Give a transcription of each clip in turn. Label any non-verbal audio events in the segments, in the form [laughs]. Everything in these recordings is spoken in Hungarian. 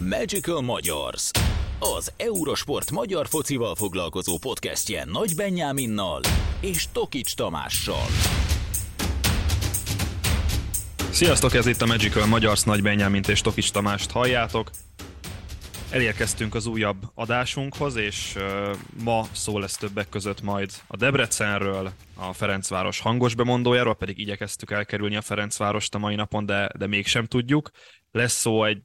Magical Magyars, az Eurosport magyar focival foglalkozó podcastje Nagy Benyáminnal és Tokics Tamással. Sziasztok, ez itt a Magical Magyars Nagy Benyámint és Tokics Tamást halljátok. Elérkeztünk az újabb adásunkhoz, és ma szó lesz többek között majd a Debrecenről, a Ferencváros hangos bemondójáról, pedig igyekeztük elkerülni a Ferencvárost a mai napon, de, de mégsem tudjuk. Lesz szó egy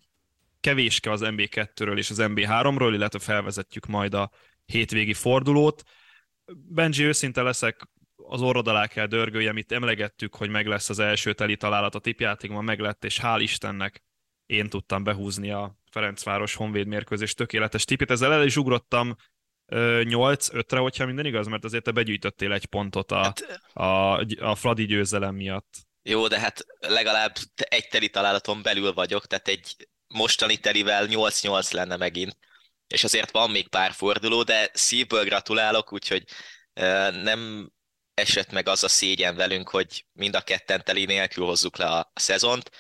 kevéske az MB2-ről és az MB3-ról, illetve felvezetjük majd a hétvégi fordulót. Benji, őszinte leszek, az orrod alá kell dörgöljem, itt emlegettük, hogy meg lesz az első teli találat a tipjátékban, meg lett, és hál' Istennek én tudtam behúzni a Ferencváros Honvéd mérkőzés tökéletes tipét. Ezzel el is ugrottam 8-5-re, hogyha minden igaz, mert azért te begyűjtöttél egy pontot a, hát, a, a Fradi győzelem miatt. Jó, de hát legalább egy teli találaton belül vagyok, tehát egy mostani telivel 8-8 lenne megint, és azért van még pár forduló, de szívből gratulálok, úgyhogy nem esett meg az a szégyen velünk, hogy mind a ketten teli nélkül hozzuk le a szezont,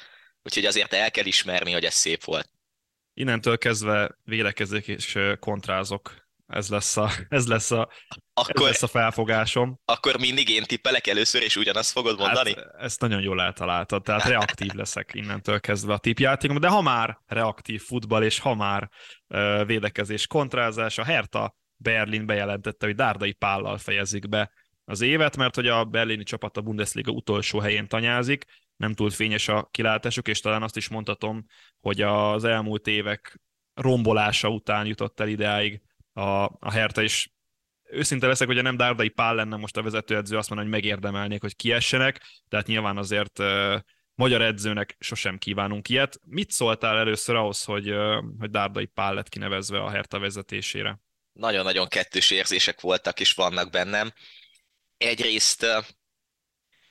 úgyhogy azért el kell ismerni, hogy ez szép volt. Innentől kezdve védekezek és kontrázok. [laughs] Ez lesz a, ez lesz a, akkor, ez lesz a felfogásom. Akkor mindig én tippelek először, és ugyanazt fogod mondani? Hát, ezt nagyon jól eltaláltad, tehát [laughs] reaktív leszek innentől kezdve a tippjátékom, de ha már reaktív futball, és ha már uh, védekezés, kontrázás, a Hertha Berlin bejelentette, hogy Dárdai Pállal fejezik be az évet, mert hogy a berlini csapat a Bundesliga utolsó helyén tanyázik, nem túl fényes a kilátásuk, és talán azt is mondhatom, hogy az elmúlt évek rombolása után jutott el ideáig a, a Hertha, és őszinte leszek, hogy nem Dárdai Pál lenne most a vezetőedző, azt mondja, hogy megérdemelnék, hogy kiessenek, tehát nyilván azért uh, magyar edzőnek sosem kívánunk ilyet. Mit szóltál először ahhoz, hogy, uh, hogy Dárdai Pál lett kinevezve a Hertha vezetésére? Nagyon-nagyon kettős érzések voltak és vannak bennem. Egyrészt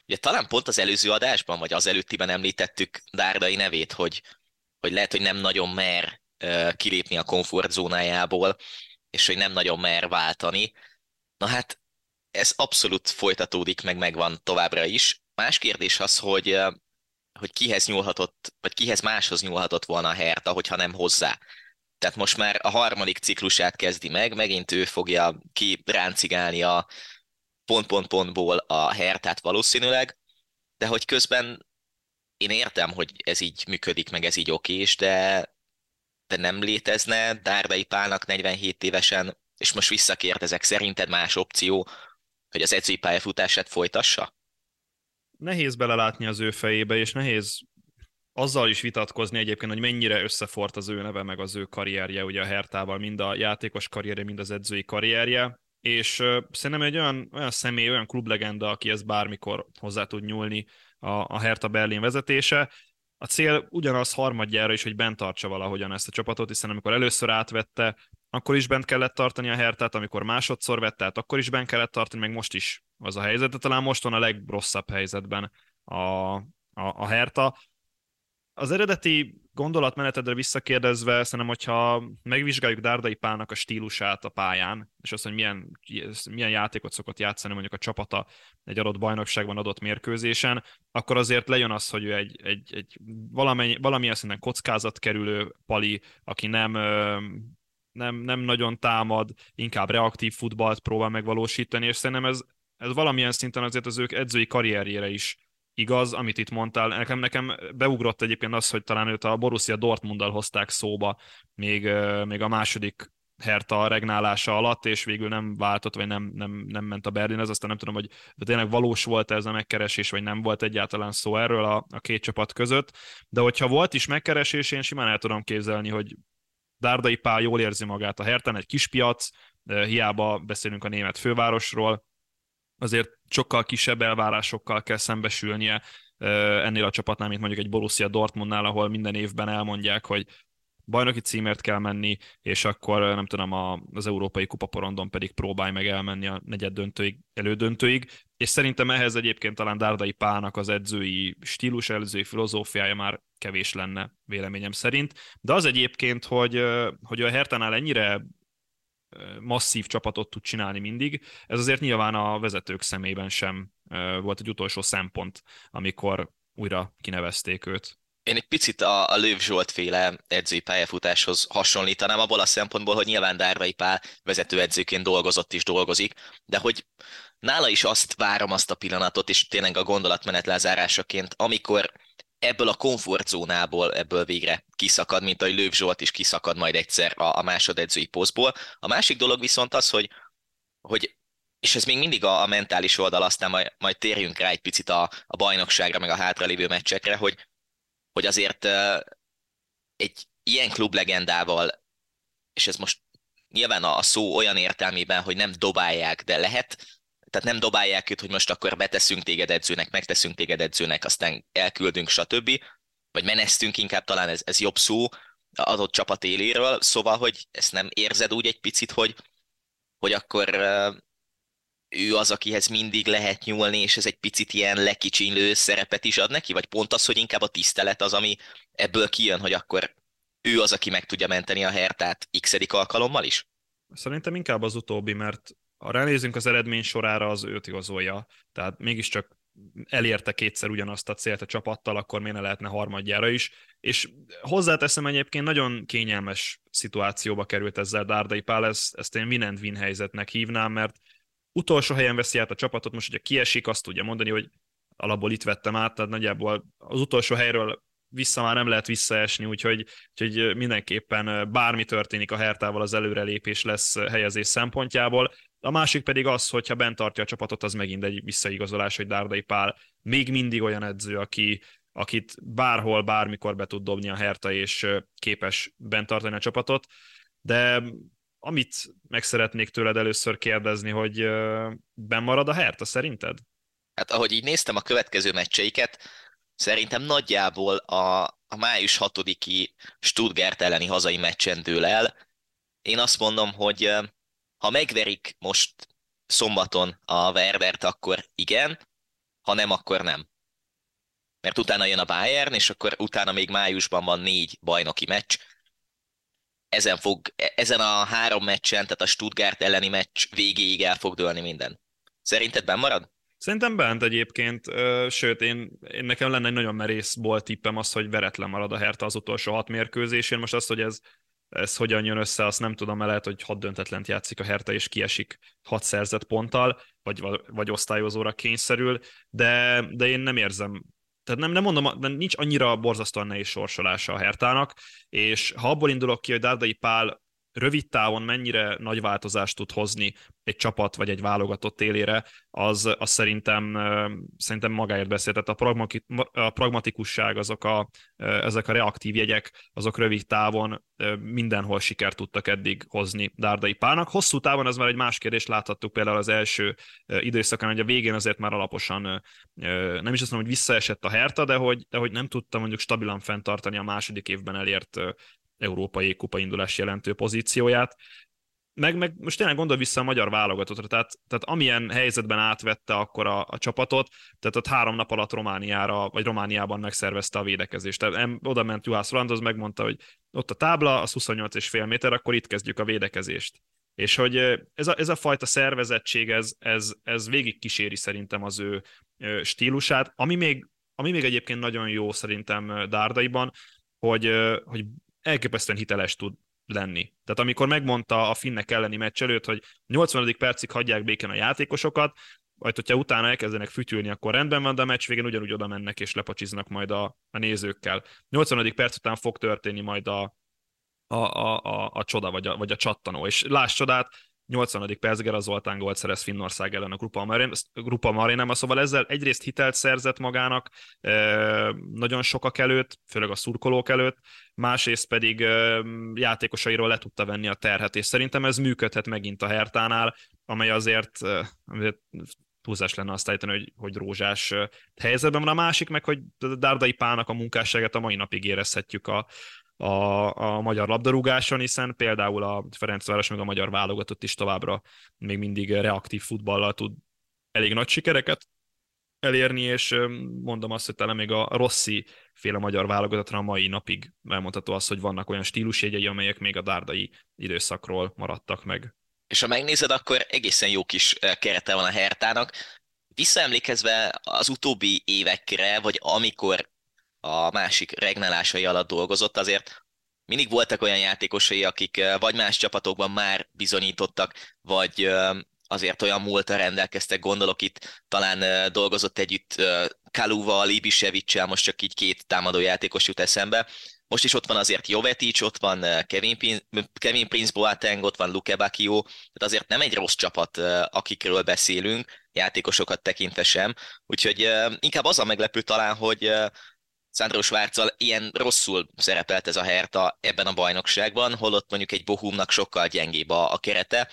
ugye talán pont az előző adásban, vagy az előttiben említettük Dárdai nevét, hogy, hogy lehet, hogy nem nagyon mer kilépni a komfortzónájából, és hogy nem nagyon mer váltani. Na hát ez abszolút folytatódik, meg megvan továbbra is. Más kérdés az, hogy, hogy kihez nyúlhatott, vagy kihez máshoz nyúlhatott volna a Hertha, hogyha nem hozzá. Tehát most már a harmadik ciklusát kezdi meg, megint ő fogja kiráncigálni a pont-pont-pontból a Hertát valószínűleg, de hogy közben én értem, hogy ez így működik, meg ez így okés, de de nem létezne Dárdai Pálnak 47 évesen, és most visszakérdezek, szerinted más opció, hogy az edzői pályafutását folytassa? Nehéz belelátni az ő fejébe, és nehéz azzal is vitatkozni egyébként, hogy mennyire összefort az ő neve, meg az ő karrierje, ugye a Hertával, mind a játékos karrierje, mind az edzői karrierje, és szerintem egy olyan, olyan személy, olyan klublegenda, aki ez bármikor hozzá tud nyúlni a, a Hertha Berlin vezetése, a cél ugyanaz harmadjára is, hogy bent tartsa valahogyan ezt a csapatot, hiszen amikor először átvette, akkor is bent kellett tartani a Hertát, amikor másodszor vette át, akkor is bent kellett tartani, meg most is az a helyzet, de talán most van a legrosszabb helyzetben a, a, a Herta. Az eredeti gondolatmenetedre visszakérdezve, szerintem, hogyha megvizsgáljuk Dárdai Pálnak a stílusát a pályán, és azt, hogy milyen, milyen játékot szokott játszani mondjuk a csapata egy adott bajnokságban, adott mérkőzésen, akkor azért lejön az, hogy ő egy, egy, egy valamennyi, valamilyen szinten kockázat kerülő pali, aki nem nem, nem nagyon támad, inkább reaktív futballt próbál megvalósítani, és szerintem ez, ez valamilyen szinten azért az ők edzői karrierjére is igaz, amit itt mondtál. Nekem, nekem beugrott egyébként az, hogy talán őt a Borussia Dortmunddal hozták szóba még, még a második Herta regnálása alatt, és végül nem váltott, vagy nem, nem, nem ment a Berlin, ez aztán nem tudom, hogy tényleg valós volt ez a megkeresés, vagy nem volt egyáltalán szó erről a, a két csapat között, de hogyha volt is megkeresés, én simán el tudom képzelni, hogy Dárdai Pál jól érzi magát a Herten, egy kis piac, hiába beszélünk a német fővárosról, azért sokkal kisebb elvárásokkal kell szembesülnie ennél a csapatnál, mint mondjuk egy Borussia Dortmundnál, ahol minden évben elmondják, hogy bajnoki címért kell menni, és akkor nem tudom, az európai kupaporondon pedig próbálj meg elmenni a negyed döntőig, elődöntőig, és szerintem ehhez egyébként talán Dárdai Pának az edzői stílus, edzői filozófiája már kevés lenne, véleményem szerint. De az egyébként, hogy, hogy a Hertánál ennyire masszív csapatot tud csinálni mindig. Ez azért nyilván a vezetők szemében sem volt egy utolsó szempont, amikor újra kinevezték őt Én egy picit a, a Lőv Zsolt féle edzői pályafutáshoz hasonlítanám, abból a szempontból, hogy nyilván Dárvai Pál vezetőedzőként dolgozott és dolgozik, de hogy nála is azt várom azt a pillanatot, és tényleg a gondolatmenet lezárásaként, amikor ebből a komfortzónából ebből végre kiszakad, mint ahogy Lőv Zsolt is kiszakad majd egyszer a, a másodedzői posztból. A másik dolog viszont az, hogy, hogy és ez még mindig a, a mentális oldal, aztán majd, majd térjünk rá egy picit a, a bajnokságra, meg a hátralévő meccsekre, hogy, hogy azért uh, egy ilyen klublegendával, és ez most nyilván a, a szó olyan értelmében, hogy nem dobálják, de lehet, tehát nem dobálják őt, hogy most akkor beteszünk téged edzőnek, megteszünk téged edzőnek, aztán elküldünk, stb. Vagy menesztünk inkább, talán ez, ez jobb szó adott csapat éléről, szóval, hogy ezt nem érzed úgy egy picit, hogy, hogy akkor ő az, akihez mindig lehet nyúlni, és ez egy picit ilyen lekicsinlő szerepet is ad neki, vagy pont az, hogy inkább a tisztelet az, ami ebből kijön, hogy akkor ő az, aki meg tudja menteni a hertát x alkalommal is? Szerintem inkább az utóbbi, mert ha ránézünk az eredmény sorára, az őt igazolja. Tehát mégiscsak elérte kétszer ugyanazt a célt a csapattal, akkor miért ne lehetne harmadjára is. És hozzáteszem egyébként nagyon kényelmes szituációba került ezzel Dárdai Pál, ezt, ezt én win and win helyzetnek hívnám, mert utolsó helyen veszi át a csapatot, most ugye kiesik, azt tudja mondani, hogy alapból itt vettem át, tehát nagyjából az utolsó helyről vissza már nem lehet visszaesni, úgyhogy, úgyhogy mindenképpen bármi történik a Hertával, az előrelépés lesz helyezés szempontjából. A másik pedig az, hogyha bent tartja a csapatot, az megint egy visszaigazolás, hogy Dárdai Pál még mindig olyan edző, aki, akit bárhol, bármikor be tud dobni a Herta, és képes bent tartani a csapatot. De amit meg szeretnék tőled először kérdezni, hogy ben marad a Herta szerinted? Hát ahogy így néztem a következő meccseiket, szerintem nagyjából a, a május 6-i Stuttgart elleni hazai meccsen dől el. Én azt mondom, hogy ha megverik most szombaton a Wervert, akkor igen, ha nem, akkor nem. Mert utána jön a Bayern, és akkor utána még májusban van négy bajnoki meccs, ezen, fog, ezen a három meccsen, tehát a Stuttgart elleni meccs végéig el fog dőlni minden. Szerinted benn marad? Szerintem bent egyébként, sőt, én, én nekem lenne egy nagyon merész bolt tippem az, hogy veretlen marad a Hertha az utolsó hat mérkőzésén. Most azt, hogy ez, ez hogyan jön össze, azt nem tudom, mert lehet, hogy hat döntetlent játszik a Hertha, és kiesik hat szerzett ponttal, vagy, vagy osztályozóra kényszerül, de, de én nem érzem tehát nem, nem mondom, de nincs annyira borzasztóan nehéz sorsolása a Hertának, és ha abból indulok ki, hogy Dárdai Pál rövid távon mennyire nagy változást tud hozni egy csapat vagy egy válogatott élére, az, az szerintem, szerintem magáért beszél. Tehát a, pragmati, a pragmatikusság, azok a, ezek a reaktív jegyek, azok rövid távon mindenhol sikert tudtak eddig hozni Dárdai Pálnak. Hosszú távon ez már egy más kérdés, láthattuk például az első időszakon, hogy a végén azért már alaposan nem is azt mondom, hogy visszaesett a Herta, de hogy, de hogy nem tudta mondjuk stabilan fenntartani a második évben elért európai kupaindulás jelentő pozícióját. Meg, meg most tényleg gondol vissza a magyar válogatottra, tehát, tehát amilyen helyzetben átvette akkor a, a csapatot, tehát ott három nap alatt Romániára, vagy Romániában megszervezte a védekezést. Tehát oda ment Juhász Roland, megmondta, hogy ott a tábla, az 28,5 méter, akkor itt kezdjük a védekezést. És hogy ez a, ez a fajta szervezettség, ez, ez, ez végig kíséri szerintem az ő stílusát, ami még, ami még egyébként nagyon jó szerintem Dárdaiban, hogy, hogy elképesztően hiteles tud lenni. Tehát amikor megmondta a finnek elleni meccs előtt, hogy 80. percig hagyják béken a játékosokat, vagy hogyha utána elkezdenek fütyülni, akkor rendben van, de a meccs végén ugyanúgy oda mennek és lepacsiznak majd a, a nézőkkel. 80. perc után fog történni majd a, a, a, a, a csoda, vagy a, vagy a csattanó. És láss csodát, 80. percben a Zoltán gólt szerez Finnország ellen a Grupa, Marin, Grupa Marinában, szóval ezzel egyrészt hitelt szerzett magának nagyon sokak előtt, főleg a szurkolók előtt, másrészt pedig játékosairól le tudta venni a terhet, és szerintem ez működhet megint a Hertánál, amely azért, azért túlzás lenne azt állítani, hogy, hogy rózsás helyzetben van. A másik meg, hogy Dárdai Pálnak a munkásságát a mai napig érezhetjük a, a, a magyar labdarúgáson, hiszen például a Ferencváros meg a magyar válogatott is továbbra még mindig reaktív futballal tud elég nagy sikereket elérni, és mondom azt, hogy talán még a Rossi féle magyar válogatatra a mai napig elmondható az, hogy vannak olyan stílusjegyei, amelyek még a dárdai időszakról maradtak meg. És ha megnézed, akkor egészen jó kis kerete van a Hertának. Visszaemlékezve az utóbbi évekre, vagy amikor a másik regnálásai alatt dolgozott, azért mindig voltak olyan játékosai, akik vagy más csapatokban már bizonyítottak, vagy azért olyan múltra rendelkeztek, gondolok itt, talán dolgozott együtt Kaluval, Ibisevicsel, most csak így két támadó játékos jut eszembe. Most is ott van azért Jovetic, ott van Kevin, Kevin Prince Boateng, ott van Luke Bacchio, tehát azért nem egy rossz csapat, akikről beszélünk, játékosokat tekintve sem, úgyhogy inkább az a meglepő talán, hogy Sandro Schwarzal ilyen rosszul szerepelt ez a Herta ebben a bajnokságban, holott mondjuk egy Bohumnak sokkal gyengébb a, a kerete,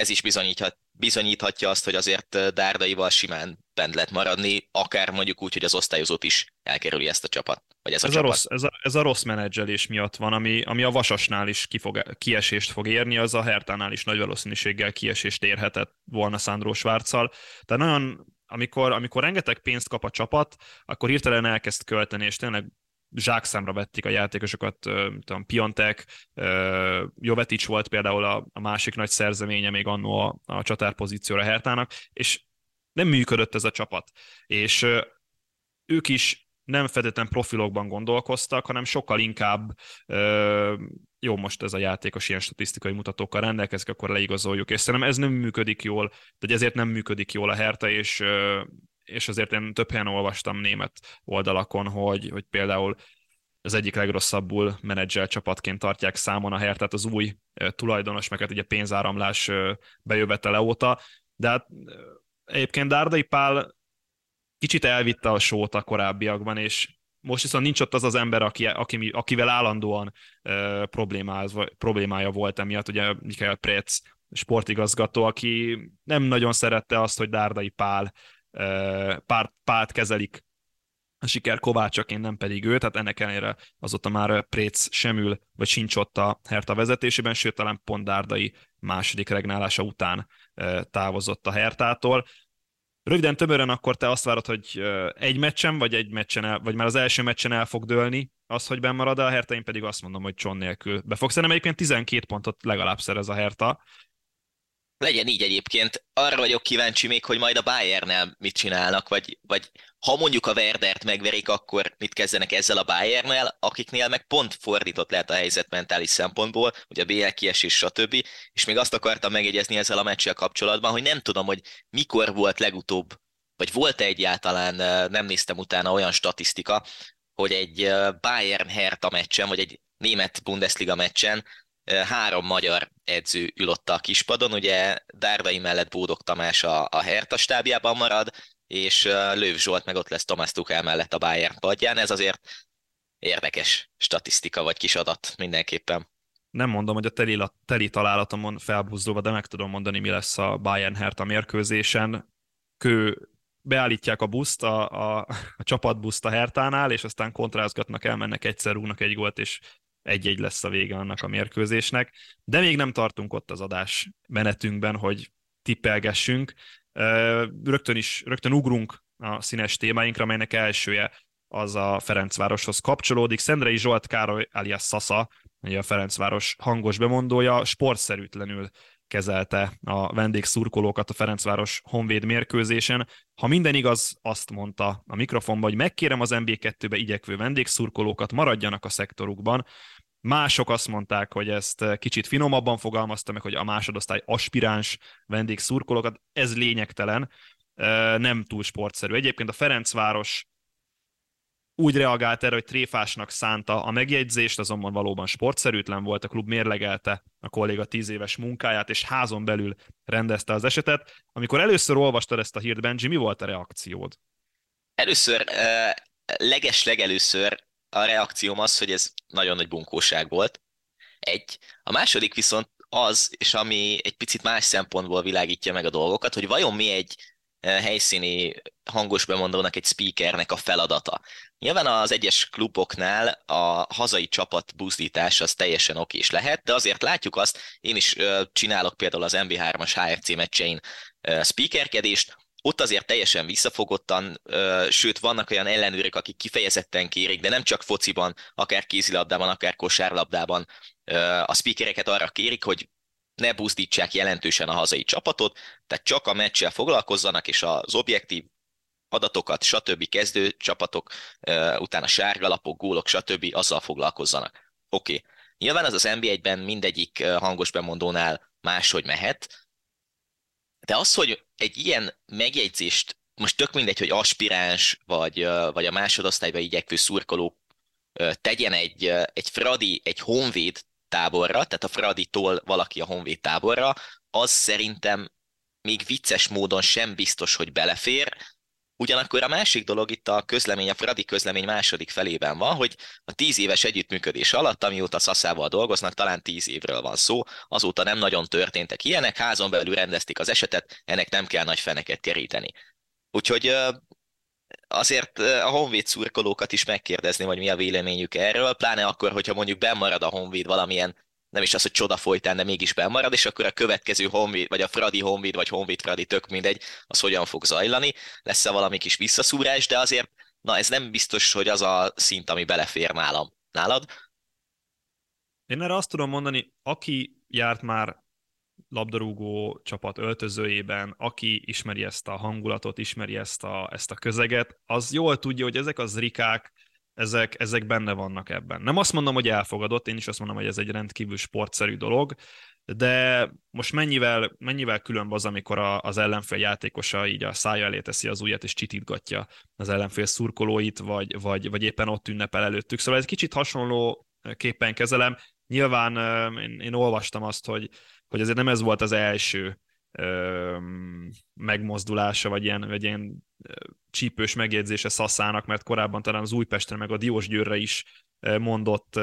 ez is bizonyíthat, bizonyíthatja azt, hogy azért Dárdaival simán bent lehet maradni, akár mondjuk úgy, hogy az osztályozót is elkerüli ezt a csapat. Vagy ez, a, ez, csapat. a rossz, ez, a, ez a rossz menedzselés miatt van, ami, ami a Vasasnál is kifog, kiesést fog érni, az a Hertánál is nagy valószínűséggel kiesést érhetett volna Sandro Schwarzal. Tehát nagyon amikor, amikor rengeteg pénzt kap a csapat, akkor hirtelen elkezd költeni, és tényleg zsákszámra vették a játékosokat, tudom, Piontek, Jovetic volt például a, a másik nagy szerzeménye még annó a, a csatárpozícióra Hertának, és nem működött ez a csapat. És ők is nem feltétlenül profilokban gondolkoztak, hanem sokkal inkább jó, most ez a játékos ilyen statisztikai mutatókkal rendelkezik, akkor leigazoljuk, és szerintem ez nem működik jól, de ezért nem működik jól a Herta, és, és azért én több helyen olvastam német oldalakon, hogy, hogy például az egyik legrosszabbul menedzsel csapatként tartják számon a Hertát az új tulajdonos, meg hát ugye pénzáramlás bejövetele óta, de hát egyébként Dárdai Pál kicsit elvitte a sót a korábbiakban, és most viszont nincs ott az az ember, aki, aki, akivel állandóan uh, problémája volt emiatt, ugye Mikael Pretz sportigazgató, aki nem nagyon szerette azt, hogy Dárdai Pál uh, párt, párt kezelik a siker Kovácsaként, nem pedig ő, tehát ennek ellenére azóta már Préc sem ül, vagy sincs ott a Herta vezetésében, sőt talán pont Dárdai második regnálása után távozott a Hertától. Röviden, tömören akkor te azt várod, hogy egy meccsen, vagy egy meccsen, el, vagy már az első meccsen el fog dőlni az, hogy benn marad a Herta, én pedig azt mondom, hogy Cson nélkül be fog. Szerintem egyébként 12 pontot legalább szerez a Herta. Legyen így egyébként. Arra vagyok kíváncsi még, hogy majd a Bayernnel mit csinálnak, vagy, vagy ha mondjuk a Werdert megverik, akkor mit kezdenek ezzel a Bayernnel, akiknél meg pont fordított lehet a helyzet mentális szempontból, ugye a BL kiesés, stb. És még azt akartam megjegyezni ezzel a meccsel kapcsolatban, hogy nem tudom, hogy mikor volt legutóbb, vagy volt-e egyáltalán, nem néztem utána olyan statisztika, hogy egy Bayern Hertha meccsen, vagy egy német Bundesliga meccsen három magyar edző ül ott a kispadon, ugye Dárdai mellett Bódog Tamás a, a Hertha stábjában marad, és Lőv Zsolt meg ott lesz Thomas Tuchel mellett a Bayern padján. Ez azért érdekes statisztika vagy kis adat mindenképpen. Nem mondom, hogy a teli, teli találatomon felbuzdulva, de meg tudom mondani, mi lesz a Bayern Hertha mérkőzésen. Kő beállítják a buszt, a, a, a csapatbuszt a Hertánál, és aztán kontrázgatnak, elmennek egyszer, rúgnak egy gólt, és egy-egy lesz a vége annak a mérkőzésnek. De még nem tartunk ott az adás menetünkben, hogy tippelgessünk. Rögtön is, rögtön ugrunk a színes témáinkra, melynek elsője az a Ferencvároshoz kapcsolódik. Szendrei Zsolt Károly alias Sasa, a Ferencváros hangos bemondója, sportszerűtlenül kezelte a vendégszurkolókat a Ferencváros Honvéd mérkőzésen. Ha minden igaz, azt mondta a mikrofonban, hogy megkérem az MB2-be igyekvő vendégszurkolókat, maradjanak a szektorukban. Mások azt mondták, hogy ezt kicsit finomabban fogalmazta meg, hogy a másodosztály aspiráns vendégszurkolókat. Ez lényegtelen, nem túl sportszerű. Egyébként a Ferencváros úgy reagált erre, hogy tréfásnak szánta a megjegyzést, azonban valóban sportszerűtlen volt, a klub mérlegelte a kolléga tíz éves munkáját, és házon belül rendezte az esetet. Amikor először olvastad ezt a hírt, Benji, mi volt a reakciód? Először, leges legelőször a reakcióm az, hogy ez nagyon nagy bunkóság volt. Egy. A második viszont az, és ami egy picit más szempontból világítja meg a dolgokat, hogy vajon mi egy helyszíni hangos bemondónak, egy speakernek a feladata. Nyilván az egyes kluboknál a hazai csapat buzdítás az teljesen okés lehet, de azért látjuk azt, én is csinálok például az MB3-as HRC meccsein speakerkedést, ott azért teljesen visszafogottan, sőt vannak olyan ellenőrök, akik kifejezetten kérik, de nem csak fociban, akár kézilabdában, akár kosárlabdában a speakereket arra kérik, hogy ne buzdítsák jelentősen a hazai csapatot, tehát csak a meccsel foglalkozzanak, és az objektív adatokat, stb. kezdő csapatok, utána sárgalapok, gólok, stb. azzal foglalkozzanak. Oké. Okay. Nyilván az az NBA-ben mindegyik hangos bemondónál máshogy mehet, de az, hogy egy ilyen megjegyzést, most tök mindegy, hogy aspiráns, vagy, vagy a másodosztályba igyekvő szurkoló tegyen egy, egy Fradi, egy honvéd táborra, tehát a Fradi-tól valaki a honvéd táborra, az szerintem még vicces módon sem biztos, hogy belefér, Ugyanakkor a másik dolog itt a közlemény, a Fradi közlemény második felében van, hogy a tíz éves együttműködés alatt, amióta Szaszával dolgoznak, talán tíz évről van szó, azóta nem nagyon történtek ilyenek, házon belül rendezték az esetet, ennek nem kell nagy feneket keríteni. Úgyhogy azért a Honvéd szurkolókat is megkérdezni, hogy mi a véleményük erről, pláne akkor, hogyha mondjuk bemarad a Honvéd valamilyen nem is az, hogy csoda folytán, de mégis bemarad, és akkor a következő Honvéd, vagy a Fradi Honvéd, vagy Honvéd Fradi, tök mindegy, az hogyan fog zajlani, lesz-e valami kis visszaszúrás, de azért, na ez nem biztos, hogy az a szint, ami belefér nálam. Nálad? Én erre azt tudom mondani, aki járt már labdarúgó csapat öltözőjében, aki ismeri ezt a hangulatot, ismeri ezt a, ezt a közeget, az jól tudja, hogy ezek az rikák, ezek, ezek benne vannak ebben. Nem azt mondom, hogy elfogadott, én is azt mondom, hogy ez egy rendkívül sportszerű dolog, de most mennyivel, mennyivel különb az, amikor a, az ellenfél játékosa így a szája elé teszi az ujjat és csitítgatja az ellenfél szurkolóit, vagy, vagy, vagy éppen ott ünnepel előttük. Szóval ez kicsit hasonló képpen kezelem. Nyilván én, én olvastam azt, hogy, hogy azért nem ez volt az első megmozdulása, vagy ilyen, vagy ilyen csípős megjegyzése Szaszának, mert korábban talán az Újpestre meg a Diósgyőrre is mondott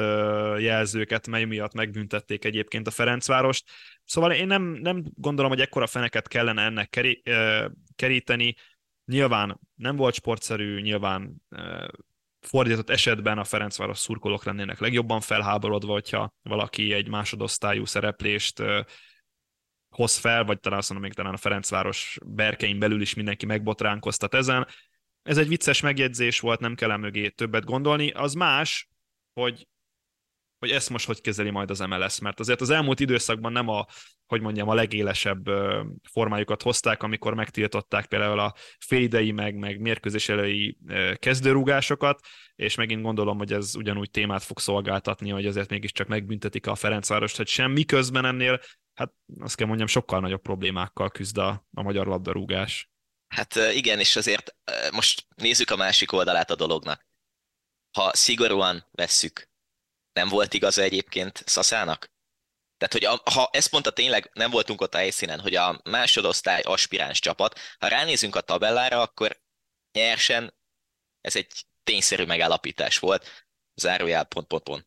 jelzőket, mely miatt megbüntették egyébként a Ferencvárost. Szóval én nem, nem gondolom, hogy ekkora feneket kellene ennek keri, keríteni. Nyilván nem volt sportszerű, nyilván fordított esetben a Ferencváros szurkolók lennének legjobban felháborodva, hogyha valaki egy másodosztályú szereplést hoz fel, vagy talán azt mondom, még talán a Ferencváros berkein belül is mindenki megbotránkoztat ezen. Ez egy vicces megjegyzés volt, nem kell mögé többet gondolni. Az más, hogy, hogy ezt most hogy kezeli majd az MLS, mert azért az elmúlt időszakban nem a, hogy mondjam, a legélesebb formájukat hozták, amikor megtiltották például a félidei meg, meg mérkőzés elői kezdőrúgásokat, és megint gondolom, hogy ez ugyanúgy témát fog szolgáltatni, hogy azért mégiscsak megbüntetik a Ferencvárost, hogy semmi közben ennél hát azt kell mondjam, sokkal nagyobb problémákkal küzd a, a magyar labdarúgás. Hát igen, és azért most nézzük a másik oldalát a dolognak. Ha szigorúan vesszük, nem volt igaz egyébként Szaszának? Tehát, hogy a, ha ezt mondta tényleg, nem voltunk ott a helyszínen, hogy a másodosztály aspiráns csapat, ha ránézünk a tabellára, akkor nyersen ez egy tényszerű megállapítás volt. Zárójel pont, pont, pont.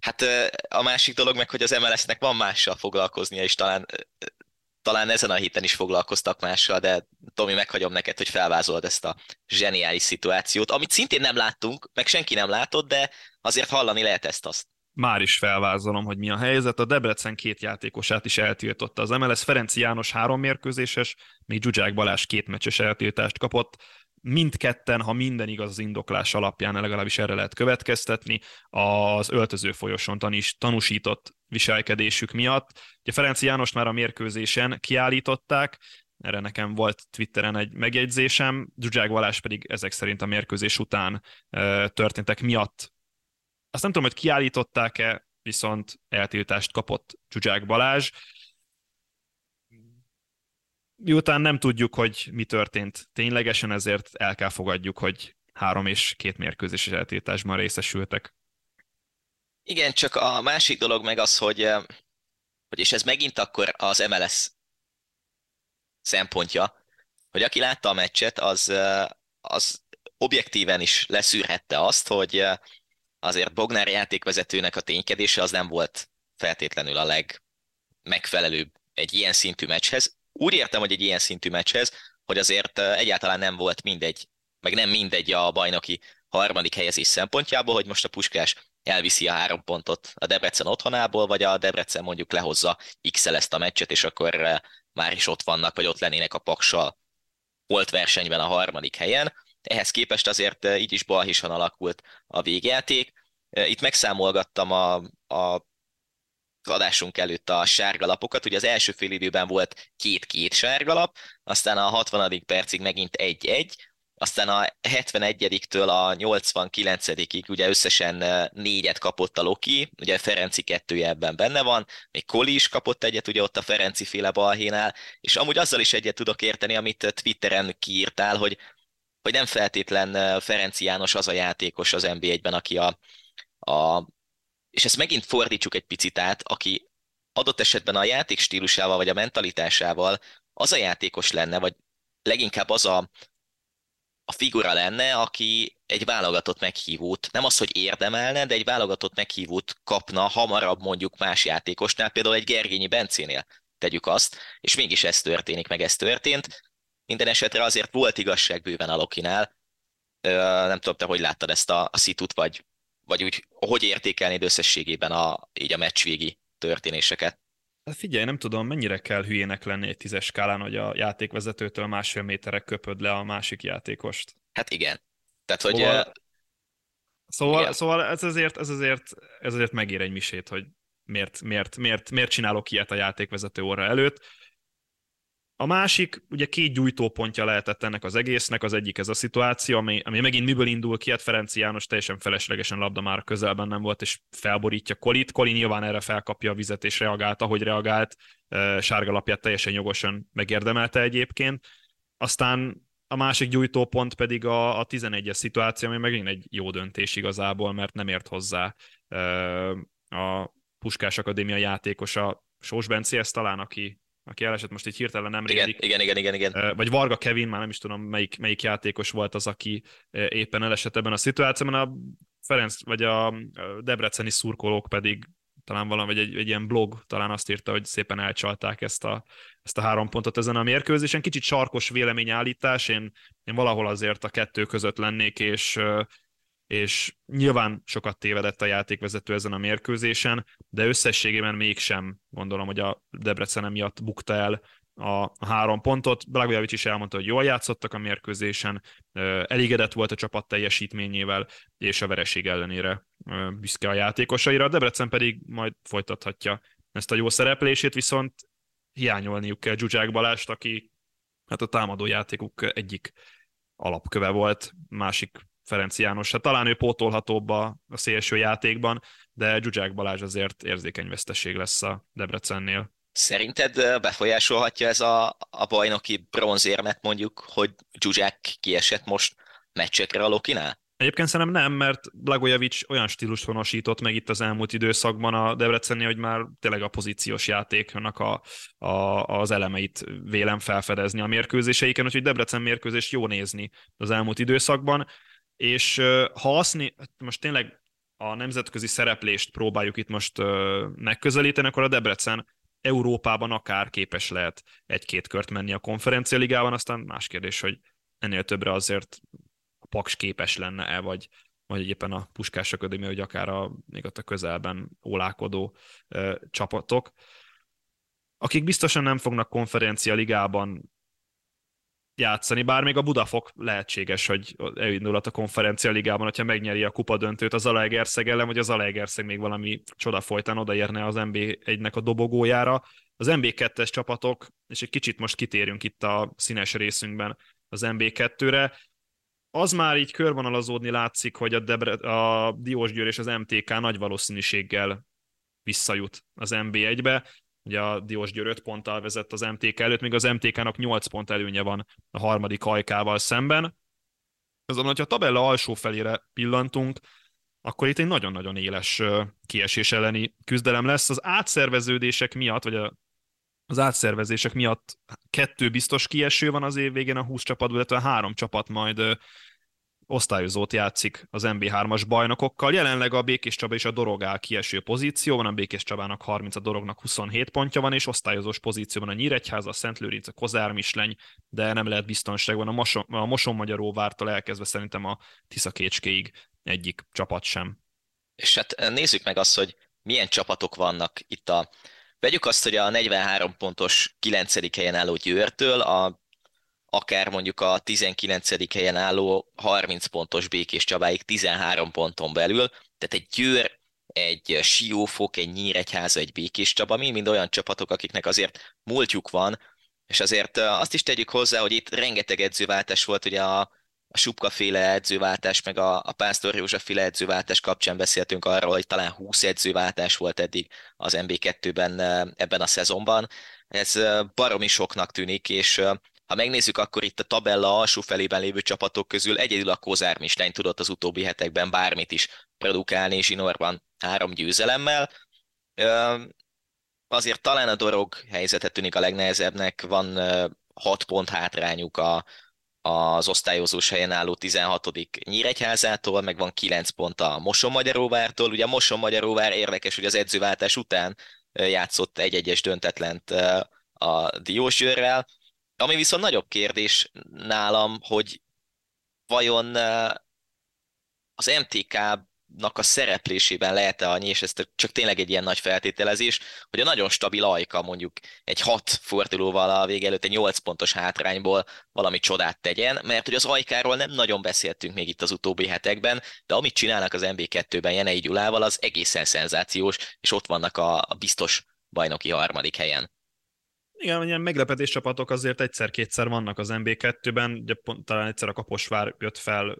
Hát a másik dolog meg, hogy az MLS-nek van mással foglalkoznia, és talán, talán ezen a héten is foglalkoztak mással, de Tomi, meghagyom neked, hogy felvázold ezt a zseniális szituációt, amit szintén nem láttunk, meg senki nem látott, de azért hallani lehet ezt-azt. Már is felvázolom, hogy mi a helyzet. A Debrecen két játékosát is eltiltotta az MLS. Ferenci János három mérkőzéses, még Zsuzsák Balázs két meccses eltiltást kapott mindketten, ha minden igaz az indoklás alapján, legalábbis erre lehet következtetni, az öltöző folyoson tanis, tanúsított viselkedésük miatt. Ugye Ferenci János már a mérkőzésen kiállították, erre nekem volt Twitteren egy megjegyzésem, Zsuzsák Balázs pedig ezek szerint a mérkőzés után történtek miatt. Azt nem tudom, hogy kiállították-e, viszont eltiltást kapott Zsuzsák Balázs miután nem tudjuk, hogy mi történt ténylegesen, ezért el kell fogadjuk, hogy három és két mérkőzéses eltiltásban részesültek. Igen, csak a másik dolog meg az, hogy, eh, hogy és ez megint akkor az MLS szempontja, hogy aki látta a meccset, az, eh, az objektíven is leszűrhette azt, hogy eh, azért Bognár játékvezetőnek a ténykedése az nem volt feltétlenül a legmegfelelőbb egy ilyen szintű meccshez úgy értem, hogy egy ilyen szintű meccshez, hogy azért egyáltalán nem volt mindegy, meg nem mindegy a bajnoki harmadik helyezés szempontjából, hogy most a Puskás elviszi a három pontot a Debrecen otthonából, vagy a Debrecen mondjuk lehozza x ezt a meccset, és akkor már is ott vannak, vagy ott lennének a paksal volt versenyben a harmadik helyen. Ehhez képest azért így is balhisan alakult a végjáték. Itt megszámolgattam a, a adásunk előtt a sárgalapokat. Ugye az első fél időben volt két-két sárgalap, aztán a 60. percig megint egy-egy, aztán a 71-től a 89-ig ugye összesen négyet kapott a Loki, ugye Ferenci kettője ebben benne van, még Koli is kapott egyet, ugye ott a Ferenci féle balhénál, és amúgy azzal is egyet tudok érteni, amit Twitteren kiírtál, hogy, hogy nem feltétlen Ferenci János az a játékos az NB1-ben, aki a, a és ezt megint fordítsuk egy picit át, aki adott esetben a játék stílusával vagy a mentalitásával az a játékos lenne, vagy leginkább az a, a figura lenne, aki egy válogatott meghívót, nem az, hogy érdemelne, de egy válogatott meghívót kapna hamarabb mondjuk más játékosnál, például egy Gergényi Bencénél tegyük azt, és mégis ez történik, meg ez történt. Minden esetre azért volt igazság bőven a Lokinál. Nem tudom, te hogy láttad ezt a, a szitut, vagy, vagy úgy, hogy értékelnéd összességében a, így a meccs végi történéseket? Hát figyelj, nem tudom, mennyire kell hülyének lenni egy tízes skálán, hogy a játékvezetőtől másfél méterek köpöd le a másik játékost. Hát igen. Tehát, hogy... Szóval, szóval, igen. szóval ez, azért, ez, azért, ez azért megér egy misét, hogy miért, miért, miért, miért csinálok ilyet a játékvezető óra előtt. A másik, ugye két gyújtópontja lehetett ennek az egésznek, az egyik ez a szituáció, ami, ami megint miből indul ki, hát Ferenci János teljesen feleslegesen labda már közelben nem volt, és felborítja Kolit. Koli nyilván erre felkapja a vizet, és reagált, ahogy reagált, sárga lapját teljesen jogosan megérdemelte egyébként. Aztán a másik gyújtópont pedig a, a 11-es szituáció, ami megint egy jó döntés igazából, mert nem ért hozzá a Puskás Akadémia játékosa, Sós Benci, ez talán, aki aki elesett most így hirtelen nem igen, rédik. Igen, igen, igen, igen. Vagy Varga Kevin, már nem is tudom, melyik, melyik játékos volt az, aki éppen elesett ebben a szituációban. A Ferenc, vagy a debreceni szurkolók pedig talán valami, vagy egy, egy ilyen blog talán azt írta, hogy szépen elcsalták ezt a, ezt a három pontot ezen a mérkőzésen. Kicsit sarkos véleményállítás, én, én valahol azért a kettő között lennék, és és nyilván sokat tévedett a játékvezető ezen a mérkőzésen, de összességében mégsem gondolom, hogy a Debrecen emiatt bukta el a három pontot. Blagojevic is elmondta, hogy jól játszottak a mérkőzésen, elégedett volt a csapat teljesítményével, és a vereség ellenére büszke a játékosaira. A Debrecen pedig majd folytathatja ezt a jó szereplését, viszont hiányolniuk kell Zsuzsák Balást, aki hát a támadó játékuk egyik alapköve volt, másik Ferenc János. Hát talán ő pótolhatóbb a, a szélső játékban, de Zsuzsák Balázs azért érzékeny veszteség lesz a Debrecennél. Szerinted befolyásolhatja ez a, a bajnoki bronzérmet mondjuk, hogy Zsuzsák kiesett most meccsekre a Lokinál? Egyébként szerintem nem, mert Blagojevic olyan stílust honosított meg itt az elmúlt időszakban a Debrecennél, hogy már tényleg a pozíciós játéknak a, a, az elemeit vélem felfedezni a mérkőzéseiken, úgyhogy Debrecen mérkőzés jó nézni az elmúlt időszakban és ha azt most tényleg a nemzetközi szereplést próbáljuk itt most megközelíteni, akkor a Debrecen Európában akár képes lehet egy-két kört menni a konferencia ligában, aztán más kérdés, hogy ennél többre azért a Paks képes lenne-e, vagy, vagy éppen a Puskás Akadémia, hogy akár a, még ott a közelben ólálkodó ö, csapatok, akik biztosan nem fognak konferencia ligában játszani, bár még a Budafok lehetséges, hogy elindulhat a konferencia ligában, hogyha megnyeri a kupa döntőt az Zalaegerszeg ellen, hogy az Zalaegerszeg még valami csoda folytán odaérne az MB1-nek a dobogójára. Az MB2-es csapatok, és egy kicsit most kitérünk itt a színes részünkben az MB2-re, az már így körvonalazódni látszik, hogy a, Debre, a Diósgyőr és az MTK nagy valószínűséggel visszajut az MB1-be. Ugye a Diós Győr 5 ponttal vezet az MTK előtt, még az MTK-nak 8 pont előnye van a harmadik hajkával szemben. Azonban, hogyha a tabella alsó felére pillantunk, akkor itt egy nagyon-nagyon éles kiesés elleni küzdelem lesz. Az átszerveződések miatt, vagy a, az átszervezések miatt kettő biztos kieső van az év végén a 20 csapatból, illetve három csapat majd osztályozót játszik az MB3-as bajnokokkal. Jelenleg a Békés Csaba és a Dorog áll kieső pozícióban, a Békés Csabának 30, a Dorognak 27 pontja van, és osztályozós pozícióban a Nyíregyháza, a Szent Lőrinc, a Kozár Misleny, de nem lehet biztonságban. A, Moson, a Moson-Magyaróvártól elkezdve szerintem a Tiszakécskéig egyik csapat sem. És hát nézzük meg azt, hogy milyen csapatok vannak itt a Vegyük azt, hogy a 43 pontos 9. helyen álló Győrtől a akár mondjuk a 19. helyen álló 30 pontos Békés Csabáig 13 ponton belül, tehát egy Győr, egy Siófok, egy Nyíregyháza, egy Békés Csaba, mind, mind olyan csapatok, akiknek azért múltjuk van, és azért azt is tegyük hozzá, hogy itt rengeteg edzőváltás volt, ugye a, a Subka féle edzőváltás, meg a, a Pásztor József féle edzőváltás kapcsán beszéltünk arról, hogy talán 20 edzőváltás volt eddig az MB2-ben ebben a szezonban. Ez baromi soknak tűnik, és ha megnézzük, akkor itt a tabella alsó felében lévő csapatok közül egyedül a Kozár Mislány tudott az utóbbi hetekben bármit is produkálni zsinórban három győzelemmel. Azért talán a dorog helyzetet tűnik a legnehezebbnek, van hat pont hátrányuk a, az osztályozós helyen álló 16. Nyíregyházától, meg van 9 pont a Moson-Magyaróvártól. Ugye a Moson-Magyaróvár érdekes, hogy az edzőváltás után játszott egy-egyes döntetlent a Diósgyőrrel, ami viszont nagyobb kérdés nálam, hogy vajon az MTK nak a szereplésében lehet-e annyi, és ez csak tényleg egy ilyen nagy feltételezés, hogy a nagyon stabil ajka mondjuk egy hat fordulóval a vége előtt egy 8 pontos hátrányból valami csodát tegyen, mert hogy az ajkáról nem nagyon beszéltünk még itt az utóbbi hetekben, de amit csinálnak az MB2-ben Jenei Gyulával, az egészen szenzációs, és ott vannak a biztos bajnoki harmadik helyen. Igen, ilyen meglepetés csapatok azért egyszer-kétszer vannak az MB2-ben, ugye pont, talán egyszer a Kaposvár jött fel,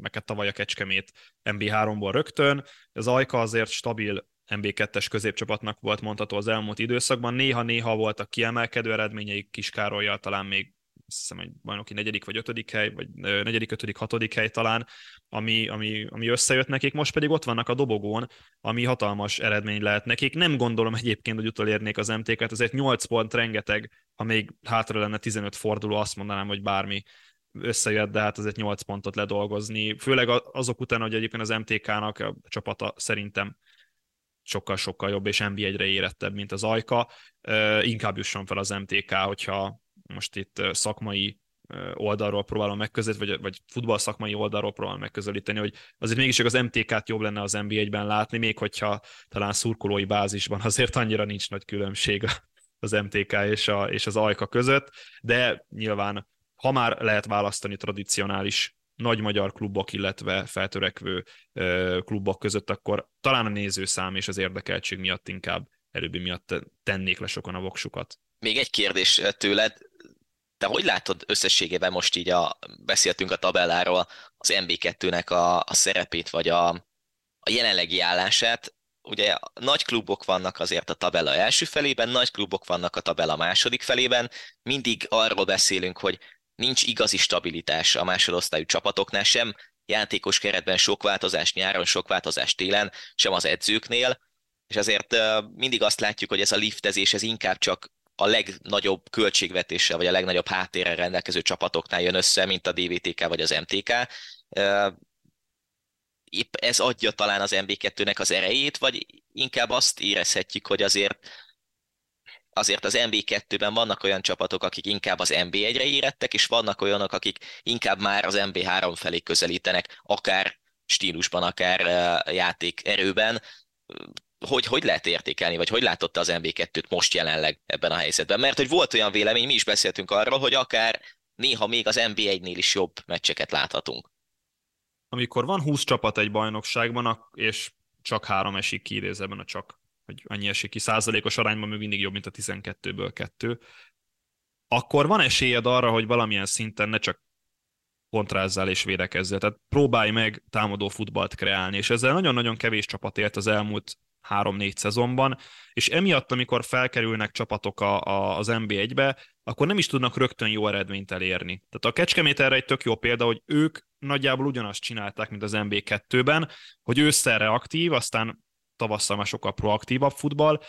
meg hát tavaly a Kecskemét MB3-ból rögtön. Az Ajka azért stabil MB2-es középcsapatnak volt mondható az elmúlt időszakban. Néha-néha voltak kiemelkedő eredményeik, Kiskárolyjal talán még hiszem, hogy bajnoki negyedik vagy ötödik hely, vagy negyedik, ötödik, hatodik hely talán, ami, ami, ami összejött nekik, most pedig ott vannak a dobogón, ami hatalmas eredmény lehet nekik. Nem gondolom egyébként, hogy utolérnék az MT-ket, ezért 8 pont rengeteg, ha még hátra lenne 15 forduló, azt mondanám, hogy bármi összejött, de hát azért 8 pontot ledolgozni, főleg azok után, hogy egyébként az MTK-nak a csapata szerintem sokkal-sokkal jobb és NB1-re érettebb, mint az Ajka. Inkább jusson fel az MTK, hogyha most itt szakmai oldalról próbálom megközelíteni, vagy, vagy futball szakmai oldalról próbálom megközelíteni, hogy azért mégis az MTK-t jobb lenne az NBA-ben látni, még hogyha talán szurkolói bázisban azért annyira nincs nagy különbség az MTK és, a, és az Ajka között, de nyilván ha már lehet választani tradicionális nagy magyar klubok, illetve feltörekvő klubok között, akkor talán a nézőszám és az érdekeltség miatt inkább előbbi miatt tennék le sokan a voksukat. Még egy kérdés tőled, te hogy látod összességében most így a, beszéltünk a tabelláról, az MB2-nek a, a szerepét, vagy a, a jelenlegi állását? Ugye nagy klubok vannak azért a tabella első felében, nagy klubok vannak a tabella második felében, mindig arról beszélünk, hogy nincs igazi stabilitás a másodosztályú csapatoknál sem, játékos keretben sok változás nyáron, sok változás télen, sem az edzőknél, és azért mindig azt látjuk, hogy ez a liftezés, ez inkább csak a legnagyobb költségvetéssel, vagy a legnagyobb háttérrel rendelkező csapatoknál jön össze, mint a DVTK vagy az MTK. Épp ez adja talán az MB2-nek az erejét, vagy inkább azt érezhetjük, hogy azért azért az MB2-ben vannak olyan csapatok, akik inkább az MB1-re érettek, és vannak olyanok, akik inkább már az MB3 felé közelítenek, akár stílusban, akár játék erőben hogy, hogy lehet értékelni, vagy hogy látotta az MB2-t most jelenleg ebben a helyzetben? Mert hogy volt olyan vélemény, mi is beszéltünk arról, hogy akár néha még az MB1-nél is jobb meccseket láthatunk. Amikor van 20 csapat egy bajnokságban, és csak három esik ki idézőben a csak, hogy annyi esik ki, százalékos arányban még mindig jobb, mint a 12-ből kettő, akkor van esélyed arra, hogy valamilyen szinten ne csak kontrázzál és védekezzél. Tehát próbálj meg támadó futballt kreálni, és ezzel nagyon-nagyon kevés csapat élt az elmúlt három-négy szezonban, és emiatt, amikor felkerülnek csapatok a, a, az NB1-be, akkor nem is tudnak rögtön jó eredményt elérni. Tehát a Kecskemét erre egy tök jó példa, hogy ők nagyjából ugyanazt csinálták, mint az NB2-ben, hogy ősszel reaktív, aztán tavasszal már sokkal proaktívabb futball,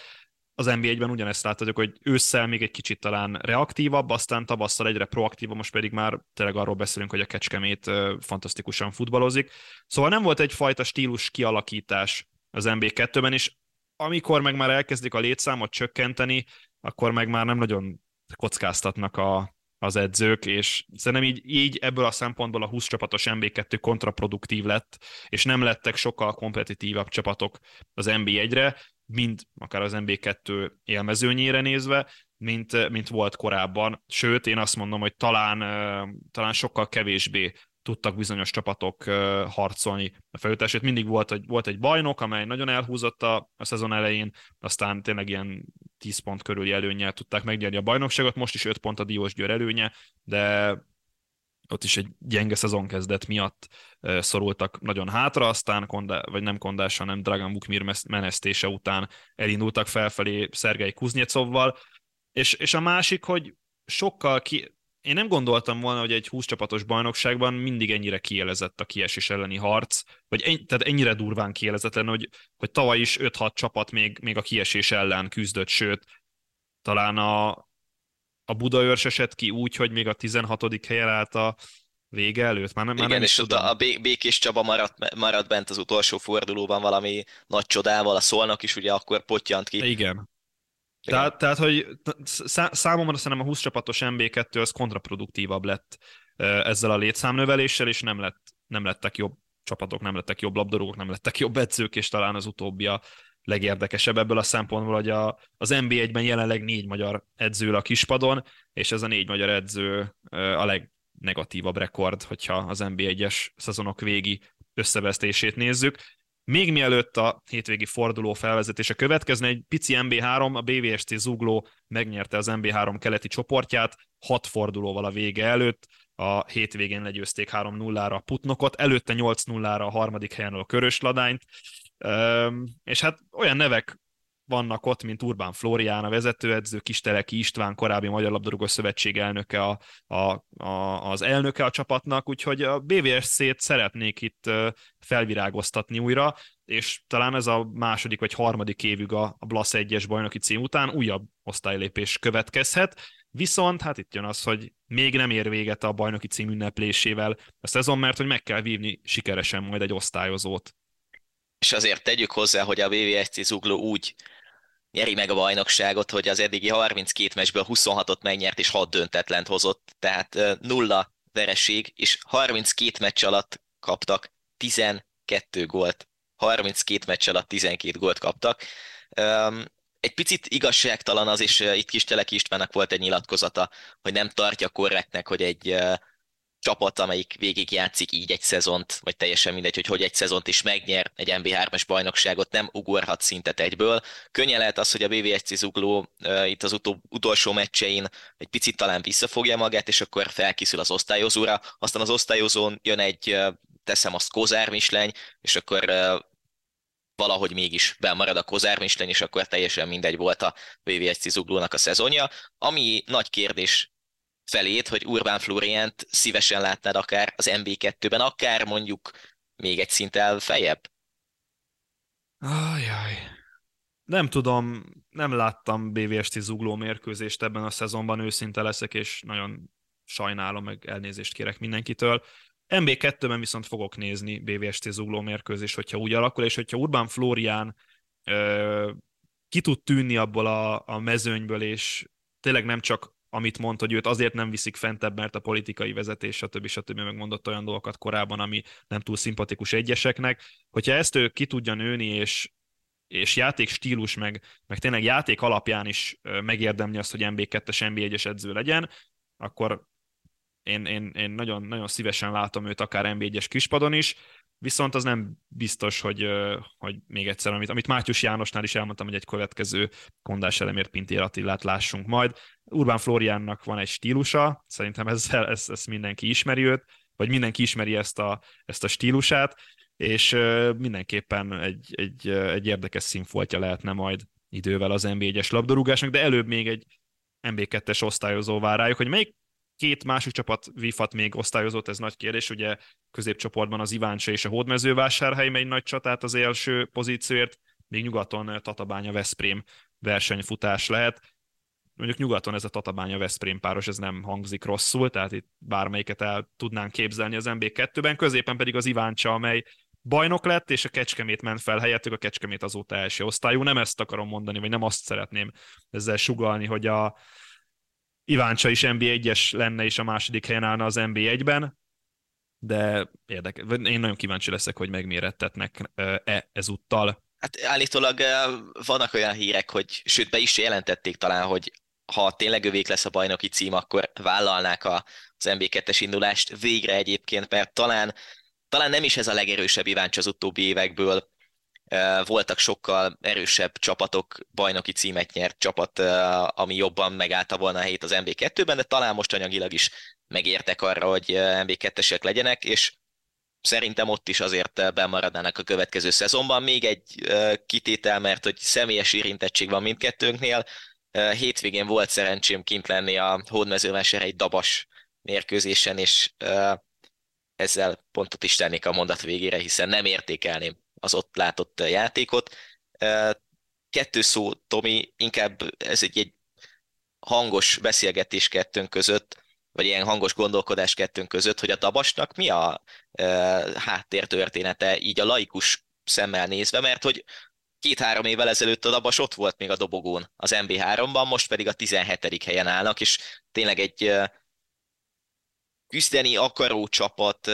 az NBA-ben ugyanezt láthatjuk, hogy ősszel még egy kicsit talán reaktívabb, aztán tavasszal egyre proaktívabb, most pedig már tényleg arról beszélünk, hogy a Kecskemét fantasztikusan futballozik. Szóval nem volt egyfajta stílus kialakítás az MB2-ben, és amikor meg már elkezdik a létszámot csökkenteni, akkor meg már nem nagyon kockáztatnak a, az edzők, és szerintem így, így ebből a szempontból a 20 csapatos MB2 kontraproduktív lett, és nem lettek sokkal kompetitívabb csapatok az MB1-re, mind akár az MB2 élmezőnyére nézve, mint, mint volt korábban. Sőt, én azt mondom, hogy talán, talán sokkal kevésbé tudtak bizonyos csapatok harcolni a felültásért. Mindig volt egy, volt egy bajnok, amely nagyon elhúzott a, a szezon elején, aztán tényleg ilyen 10 pont körüli előnyel tudták megnyerni a bajnokságot, most is 5 pont a Diós Győr előnye, de ott is egy gyenge szezon kezdet miatt szorultak nagyon hátra, aztán kondá, vagy nem Kondás, hanem Dragan Bukmir menesztése után elindultak felfelé Szergei Kuznyecovval, és, és a másik, hogy sokkal ki, én nem gondoltam volna, hogy egy 20 csapatos bajnokságban mindig ennyire kielezett a kiesés elleni harc, vagy en, tehát ennyire durván kielezetlen, hogy, hogy tavaly is 5-6 csapat még, még a kiesés ellen küzdött, sőt, talán a, a Budaörs esett ki úgy, hogy még a 16. helyen állt a vége előtt. Már nem, Igen, már nem és ott a Békés Csaba maradt, maradt bent az utolsó fordulóban valami nagy csodával, a Szolnok is ugye akkor potyant ki. Igen, tehát, tehát, hogy számomra szerintem a 20 csapatos MB2 az kontraproduktívabb lett ezzel a létszámnöveléssel, és nem, lett, nem lettek jobb csapatok, nem lettek jobb labdarúgók, nem lettek jobb edzők, és talán az utóbbi a legérdekesebb ebből a szempontból, hogy a, az NB1-ben jelenleg négy magyar edző a kispadon, és ez a négy magyar edző a legnegatívabb rekord, hogyha az NB1-es szezonok végi összevesztését nézzük. Még mielőtt a hétvégi forduló felvezetése következne, egy pici MB3, a BVSC Zugló megnyerte az MB3 keleti csoportját, hat fordulóval a vége előtt, a hétvégén legyőzték 3-0-ra a Putnokot, előtte 8-0-ra a harmadik helyen a Körösladányt, és hát olyan nevek vannak ott, mint Urbán Florián, a vezetőedző, Kisteleki István, korábbi Magyar Labdarúgó Szövetség elnöke a, a, a, az elnöke a csapatnak, úgyhogy a BVSC-t szeretnék itt felvirágoztatni újra, és talán ez a második vagy harmadik évük a, a Blasz 1-es bajnoki cím után újabb osztálylépés következhet, Viszont hát itt jön az, hogy még nem ér véget a bajnoki cím ünneplésével a szezon, mert hogy meg kell vívni sikeresen majd egy osztályozót. És azért tegyük hozzá, hogy a BVSC Zugló úgy nyeri meg a bajnokságot, hogy az eddigi 32 meccsből 26-ot megnyert és 6 döntetlent hozott, tehát nulla vereség, és 32 meccs alatt kaptak 12 gólt. 32 meccs alatt 12 gólt kaptak. Egy picit igazságtalan az, és itt kis Teleki Istvánnak volt egy nyilatkozata, hogy nem tartja korrektnek, hogy egy csapat, amelyik végig játszik így egy szezont, vagy teljesen mindegy, hogy hogy egy szezont is megnyer egy MB3-es bajnokságot, nem ugorhat szintet egyből. Könnyen lehet az, hogy a BVSC zugló uh, itt az utol, utolsó meccsein egy picit talán visszafogja magát, és akkor felkészül az osztályozóra, aztán az osztályozón jön egy, uh, teszem azt, Kozár Misleny, és akkor uh, valahogy mégis bemarad a Kozár Misleny, és akkor teljesen mindegy volt a BVSC zuglónak a szezonja. Ami nagy kérdés felét, hogy Urbán Florient szívesen látnád akár az MB2-ben, akár mondjuk még egy szinttel feljebb? Ajaj. Nem tudom, nem láttam BVST zugló mérkőzést ebben a szezonban, őszinte leszek, és nagyon sajnálom, meg elnézést kérek mindenkitől. MB2-ben viszont fogok nézni BVST zugló mérkőzést, hogyha úgy alakul, és hogyha Urbán Florián ö, ki tud tűnni abból a, a mezőnyből, és tényleg nem csak amit mond, hogy őt azért nem viszik fentebb, mert a politikai vezetés, stb. stb. megmondott olyan dolgokat korábban, ami nem túl szimpatikus egyeseknek. Hogyha ezt ő ki tudja nőni, és, és játék stílus, meg, meg tényleg játék alapján is megérdemli azt, hogy MB2-es, MB1-es edző legyen, akkor én, én, én nagyon, nagyon szívesen látom őt akár MB1-es kispadon is, viszont az nem biztos, hogy, hogy még egyszer, amit, amit Mátyus Jánosnál is elmondtam, hogy egy következő kondás elemért Pintér Attillát lássunk majd. Urbán Floriánnak van egy stílusa, szerintem ezzel, ezt, ezt mindenki ismeri őt, vagy mindenki ismeri ezt a, ezt a stílusát, és mindenképpen egy, egy, egy érdekes színfoltja lehetne majd idővel az NB1-es labdarúgásnak, de előbb még egy MB2-es osztályozó vár rájuk, hogy melyik két másik csapat vifat még osztályozott, ez nagy kérdés, ugye középcsoportban az Iváncsa és a Hódmezővásárhely megy nagy csatát az első pozícióért, még nyugaton eh, Tatabánya Veszprém versenyfutás lehet. Mondjuk nyugaton ez a Tatabánya Veszprém páros, ez nem hangzik rosszul, tehát itt bármelyiket el tudnánk képzelni az MB2-ben, középen pedig az Iváncsa, amely bajnok lett, és a Kecskemét ment fel helyettük, a Kecskemét azóta első osztályú. Nem ezt akarom mondani, vagy nem azt szeretném ezzel sugalni, hogy a, Iváncsa is NB1-es lenne, és a második helyen állna az NB1-ben, de érdekes. Én nagyon kíváncsi leszek, hogy megmérettetnek-e ezúttal. Hát állítólag vannak olyan hírek, hogy sőt be is jelentették talán, hogy ha tényleg övék lesz a bajnoki cím, akkor vállalnák a az MB2-es indulást végre egyébként, mert talán, talán nem is ez a legerősebb Iváncs az utóbbi évekből, voltak sokkal erősebb csapatok, bajnoki címet nyert csapat, ami jobban megállta volna a helyét az MB2-ben, de talán most anyagilag is megértek arra, hogy MB2-esek legyenek, és szerintem ott is azért bemaradnának a következő szezonban. Még egy kitétel, mert hogy személyes érintettség van mindkettőnknél. Hétvégén volt szerencsém kint lenni a hódmezővásárhely Dabas mérkőzésen, és ezzel pontot is tennék a mondat végére, hiszen nem értékelném az ott látott játékot. Kettő szó, Tomi, inkább ez egy, egy hangos beszélgetés kettőnk között, vagy ilyen hangos gondolkodás kettőnk között, hogy a Dabasnak mi a e, háttértörténete így a laikus szemmel nézve, mert hogy két-három évvel ezelőtt a Dabas ott volt még a dobogón az MB3-ban, most pedig a 17. helyen állnak, és tényleg egy küzdeni akaró csapat,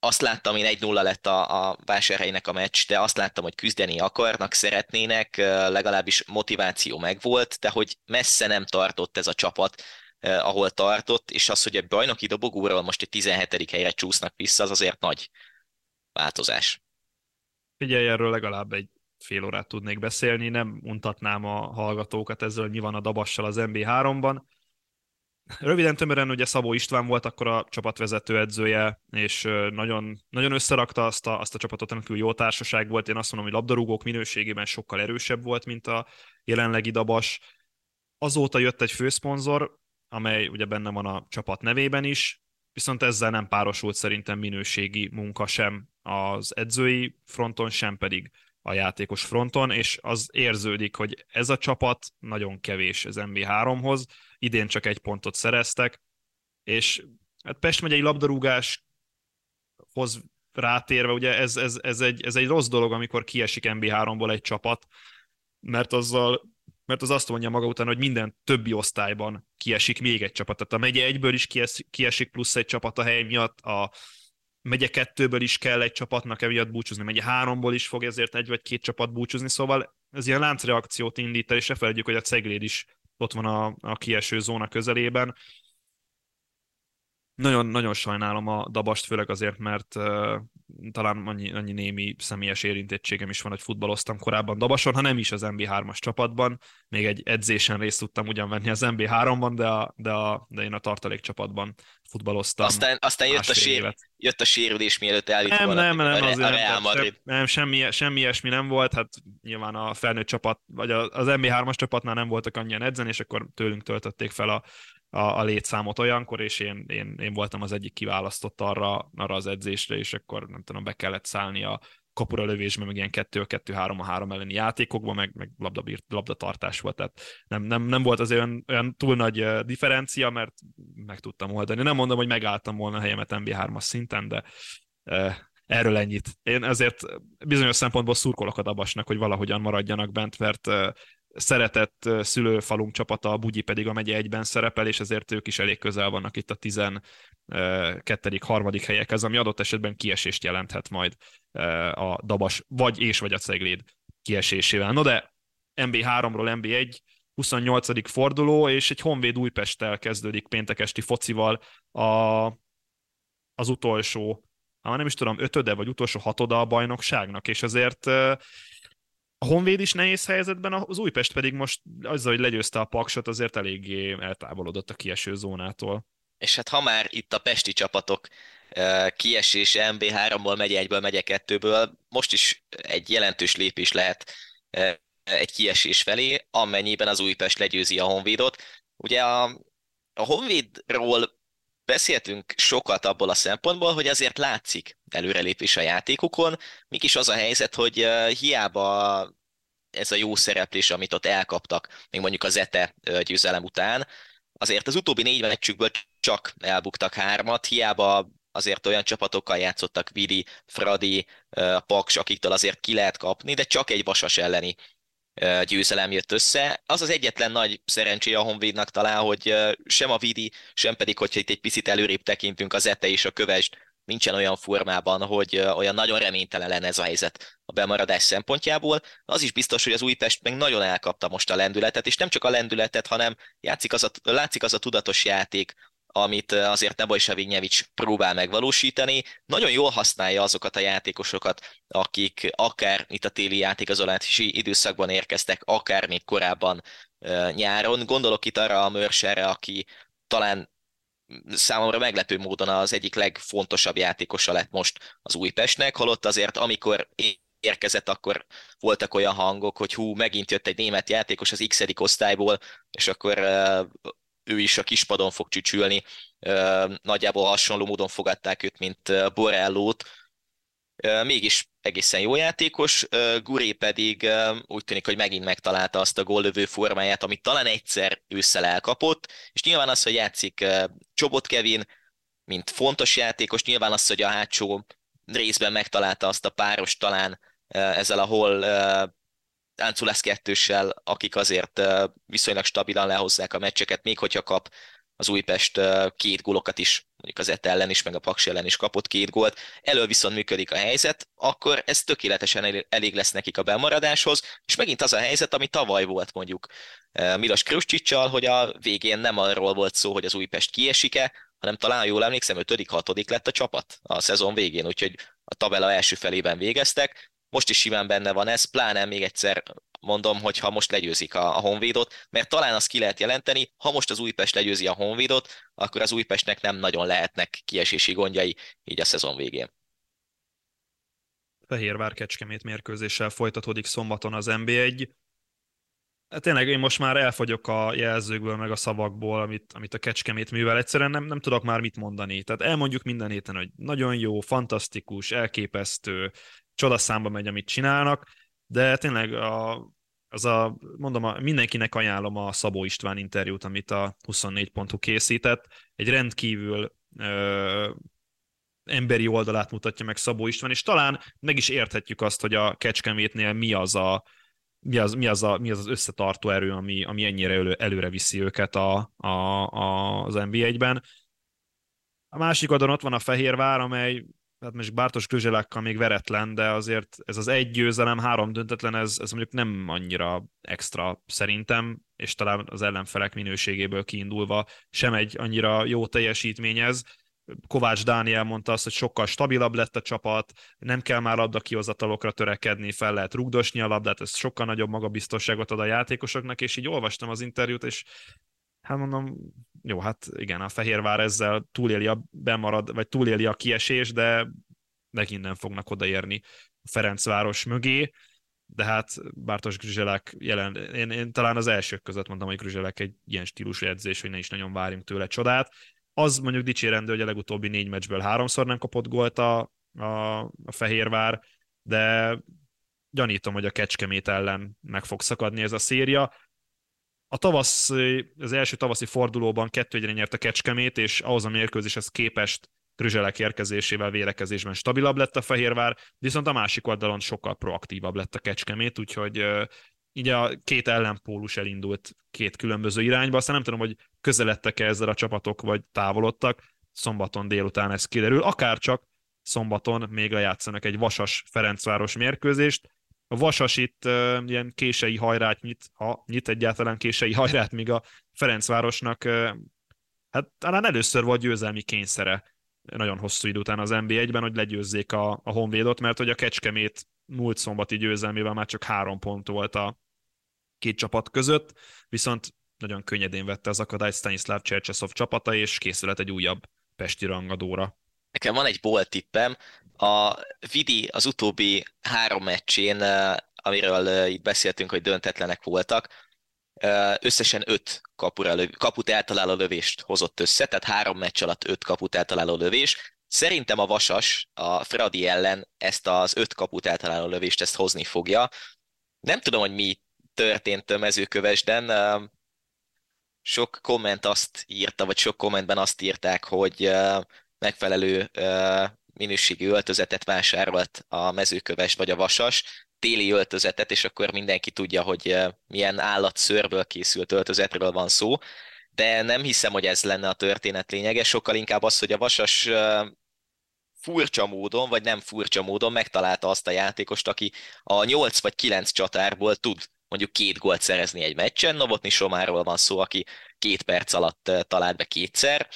azt láttam, én 1-0 lett a, a vásárhelynek a meccs, de azt láttam, hogy küzdeni akarnak, szeretnének, legalábbis motiváció megvolt, de hogy messze nem tartott ez a csapat, ahol tartott, és az, hogy a bajnoki dobogóról most egy 17. helyre csúsznak vissza, az azért nagy változás. Figyelj, erről legalább egy fél órát tudnék beszélni, nem untatnám a hallgatókat ezzel, hogy mi van a Dabassal az MB3-ban. Röviden tömören ugye Szabó István volt akkor a csapatvezető edzője, és nagyon, nagyon összerakta azt a, azt a csapatot, amikor jó társaság volt. Én azt mondom, hogy labdarúgók minőségében sokkal erősebb volt, mint a jelenlegi Dabas. Azóta jött egy főszponzor, amely ugye benne van a csapat nevében is, viszont ezzel nem párosult szerintem minőségi munka sem az edzői fronton, sem pedig a játékos fronton, és az érződik, hogy ez a csapat nagyon kevés az MB3-hoz, idén csak egy pontot szereztek, és hát Pest megyei labdarúgáshoz rátérve, ugye ez, ez, ez, egy, ez egy rossz dolog, amikor kiesik MB3-ból egy csapat, mert azzal mert az azt mondja maga után, hogy minden többi osztályban kiesik még egy csapat. Tehát a megye egyből is kiesik plusz egy csapat a hely miatt, a megye kettőből is kell egy csapatnak emiatt búcsúzni, megye háromból is fog ezért egy vagy két csapat búcsúzni, szóval ez ilyen láncreakciót indít el, és ne felejtjük, hogy a Cegléd is ott van a, a kieső zóna közelében. Nagyon, nagyon sajnálom a Dabast, főleg azért, mert uh, talán annyi, annyi némi személyes érintettségem is van, hogy futballoztam korábban Dabason, ha nem is az MB3-as csapatban, még egy edzésen részt tudtam ugyan venni az MB3-ban, de, a, de, a, de én a tartalék csapatban futballoztam. Aztán, aztán jött, a sér, jött a sérülés, mielőtt elvitt nem, nem, nem, a, azért a Real Madrid. Nem, nem semmi, semmi ilyesmi nem volt, hát nyilván a felnőtt csapat, vagy az MB3-as csapatnál nem voltak annyian edzeni, és akkor tőlünk töltötték fel a, a, a létszámot olyankor, és én, én, én voltam az egyik kiválasztott arra, arra az edzésre, és akkor nem tudom, be kellett szállni a kapura lövésbe, meg ilyen 2-2-3-3 elleni játékokban, meg, meg labdabírt, labdatartás volt, tehát nem, nem, nem volt az olyan, olyan túl nagy differencia, mert meg tudtam oldani. Nem mondom, hogy megálltam volna a helyemet MB3-as szinten, de erről ennyit. Én ezért bizonyos szempontból szurkolok a Dabasnak, hogy valahogyan maradjanak bent, mert szeretett szülőfalunk csapata, a Bugyi pedig a megye egyben szerepel, és ezért ők is elég közel vannak itt a 12. harmadik helyekhez, ami adott esetben kiesést jelenthet majd a Dabas, vagy és vagy a Cegléd kiesésével. No de MB3-ról MB1, 28. forduló, és egy Honvéd Újpesttel kezdődik péntek esti focival a, az utolsó, ha nem is tudom, ötöde vagy utolsó hatoda a bajnokságnak, és azért a Honvéd is nehéz helyzetben, az Újpest pedig most azzal, hogy legyőzte a Paksot, azért eléggé eltávolodott a kieső zónától. És hát ha már itt a pesti csapatok kiesés MB3-ból, megy egyből, megy kettőből, most is egy jelentős lépés lehet egy kiesés felé, amennyiben az Újpest legyőzi a Honvédot. Ugye a, a Honvédról beszéltünk sokat abból a szempontból, hogy azért látszik előrelépés a játékukon, mégis az a helyzet, hogy hiába ez a jó szereplés, amit ott elkaptak, még mondjuk az ETE győzelem után, azért az utóbbi négy meccsükből csak elbuktak hármat, hiába azért olyan csapatokkal játszottak, Vidi, Fradi, Paks, akiktől azért ki lehet kapni, de csak egy vasas elleni győzelem jött össze. Az az egyetlen nagy szerencsé a Honvédnak talán, hogy sem a Vidi, sem pedig, hogyha itt egy picit előrébb tekintünk, az Ete és a Kövesd nincsen olyan formában, hogy olyan nagyon reménytelen lenne ez a helyzet a bemaradás szempontjából. Az is biztos, hogy az Újpest meg nagyon elkapta most a lendületet, és nem csak a lendületet, hanem játszik az a, látszik az a tudatos játék, amit azért Neboj Savignyevics próbál megvalósítani. Nagyon jól használja azokat a játékosokat, akik akár itt a téli játékazolási időszakban érkeztek, akár még korábban nyáron. Gondolok itt arra a Mörserre, aki talán számomra meglepő módon az egyik legfontosabb játékosa lett most az Újpestnek, holott azért amikor érkezett, akkor voltak olyan hangok, hogy hú, megint jött egy német játékos az x osztályból, és akkor ő is a kispadon fog csücsülni. Nagyjából hasonló módon fogadták őt, mint Borellót. Mégis egészen jó játékos, Guré pedig úgy tűnik, hogy megint megtalálta azt a góllövő formáját, amit talán egyszer ősszel elkapott, és nyilván az, hogy játszik Csobot Kevin, mint fontos játékos, nyilván az, hogy a hátsó részben megtalálta azt a páros talán ezzel a hol Ánculász kettőssel, akik azért viszonylag stabilan lehozzák a meccseket, még hogyha kap az Újpest két gólokat is, mondjuk az ET ellen is, meg a Paks ellen is kapott két gólt, elől viszont működik a helyzet, akkor ez tökéletesen elég lesz nekik a bemaradáshoz, és megint az a helyzet, ami tavaly volt mondjuk Milos Kruscsicsal, hogy a végén nem arról volt szó, hogy az Újpest kiesik-e, hanem talán jól emlékszem, 5.-6. lett a csapat a szezon végén, úgyhogy a tabella első felében végeztek, most is simán benne van ez, pláne még egyszer mondom, hogy ha most legyőzik a, a Honvédot, mert talán azt ki lehet jelenteni, ha most az Újpest legyőzi a Honvédot, akkor az Újpestnek nem nagyon lehetnek kiesési gondjai így a szezon végén. Fehérvár Kecskemét mérkőzéssel folytatódik szombaton az NB1. Hát tényleg én most már elfogyok a jelzőkből, meg a szavakból, amit, amit a Kecskemét művel. Egyszerűen nem, nem tudok már mit mondani. Tehát elmondjuk minden héten, hogy nagyon jó, fantasztikus, elképesztő, csodaszámba megy, amit csinálnak, de tényleg a, az a, mondom, a, mindenkinek ajánlom a Szabó István interjút, amit a 24 pontú készített. Egy rendkívül ö, emberi oldalát mutatja meg Szabó István, és talán meg is érthetjük azt, hogy a Kecskemétnél mi az a, mi az, mi az, a, mi az, az összetartó erő, ami, ami ennyire elő, előre viszi őket a, a, a, az NB1-ben. A másik oldalon ott van a Fehérvár, amely hát most Bártos Kruzselákkal még veretlen, de azért ez az egy győzelem, három döntetlen, ez, ez mondjuk nem annyira extra szerintem, és talán az ellenfelek minőségéből kiindulva sem egy annyira jó teljesítmény ez. Kovács Dániel mondta azt, hogy sokkal stabilabb lett a csapat, nem kell már labda kihozatalokra törekedni, fel lehet rugdosni a labdát, ez sokkal nagyobb magabiztosságot ad a játékosoknak, és így olvastam az interjút, és hát mondom, jó, hát igen, a Fehérvár ezzel túléli a bemarad, vagy túléli a kiesés, de megint nem fognak odaérni a Ferencváros mögé, de hát Bártos Grüzselek jelen, én, én, talán az elsők között mondtam, hogy Grüzselek egy ilyen stílusú edzés, hogy ne is nagyon várjunk tőle csodát. Az mondjuk dicsérendő, hogy a legutóbbi négy meccsből háromszor nem kapott gólt a, a, a Fehérvár, de gyanítom, hogy a Kecskemét ellen meg fog szakadni ez a széria a tavasz, az első tavaszi fordulóban kettő egyre nyert a Kecskemét, és ahhoz a mérkőzéshez képest Krüzselek érkezésével vélekezésben stabilabb lett a Fehérvár, viszont a másik oldalon sokkal proaktívabb lett a Kecskemét, úgyhogy így a két ellenpólus elindult két különböző irányba, aztán nem tudom, hogy közeledtek-e ezzel a csapatok, vagy távolodtak, szombaton délután ez kiderül, akár csak szombaton még lejátszanak egy Vasas Ferencváros mérkőzést, a Vasas itt uh, ilyen kései hajrát nyit, ha nyit egyáltalán kései hajrát, míg a Ferencvárosnak uh, hát talán először volt győzelmi kényszere nagyon hosszú idő után az NB1-ben, hogy legyőzzék a, a Honvédot, mert hogy a Kecskemét múlt szombati győzelmével már csak három pont volt a két csapat között, viszont nagyon könnyedén vette az akadályt Stanislav Csercseszov csapata, és készület egy újabb pesti rangadóra. Nekem van egy bolt tippem, a Vidi az utóbbi három meccsén, amiről itt beszéltünk, hogy döntetlenek voltak, összesen öt kapura löv, kaput eltaláló lövést hozott össze, tehát három meccs alatt öt kaput eltaláló lövés. Szerintem a Vasas a Fradi ellen ezt az öt kaput eltaláló lövést ezt hozni fogja. Nem tudom, hogy mi történt a mezőkövesden. Sok komment azt írta, vagy sok kommentben azt írták, hogy megfelelő minőségi öltözetet vásárolt a mezőköves vagy a vasas, téli öltözetet, és akkor mindenki tudja, hogy milyen állatszőrből készült öltözetről van szó, de nem hiszem, hogy ez lenne a történet lényege, sokkal inkább az, hogy a vasas furcsa módon, vagy nem furcsa módon megtalálta azt a játékost, aki a 8 vagy 9 csatárból tud mondjuk két gólt szerezni egy meccsen. Novotni Somáról van szó, aki két perc alatt talált be kétszer,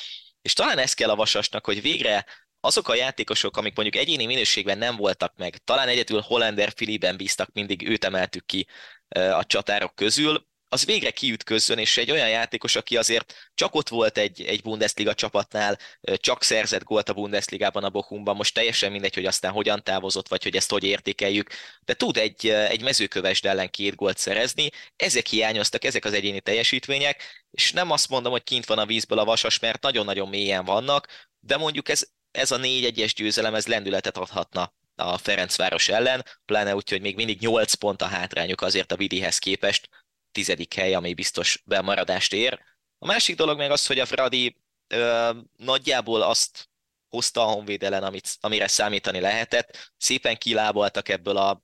És talán ez kell a Vasasnak, hogy végre azok a játékosok, amik mondjuk egyéni minőségben nem voltak meg, talán egyedül Hollander Filiben bíztak, mindig őt emeltük ki a csatárok közül, az végre kiütközzön, és egy olyan játékos, aki azért csak ott volt egy, egy Bundesliga csapatnál, csak szerzett gólt a Bundesligában a Bochumban, most teljesen mindegy, hogy aztán hogyan távozott, vagy hogy ezt hogy értékeljük, de tud egy, egy mezőkövesd ellen két gólt szerezni, ezek hiányoztak, ezek az egyéni teljesítmények, és nem azt mondom, hogy kint van a vízből a vasas, mert nagyon-nagyon mélyen vannak, de mondjuk ez, ez a négy egyes győzelem, ez lendületet adhatna a Ferencváros ellen, pláne úgy, hogy még mindig 8 pont a hátrányuk azért a Vidihez képest, tizedik hely, ami biztos bemaradást ér. A másik dolog meg az, hogy a Fradi ö, nagyjából azt hozta a Honvéd ellen, amit, amire számítani lehetett. Szépen kilábaltak ebből a,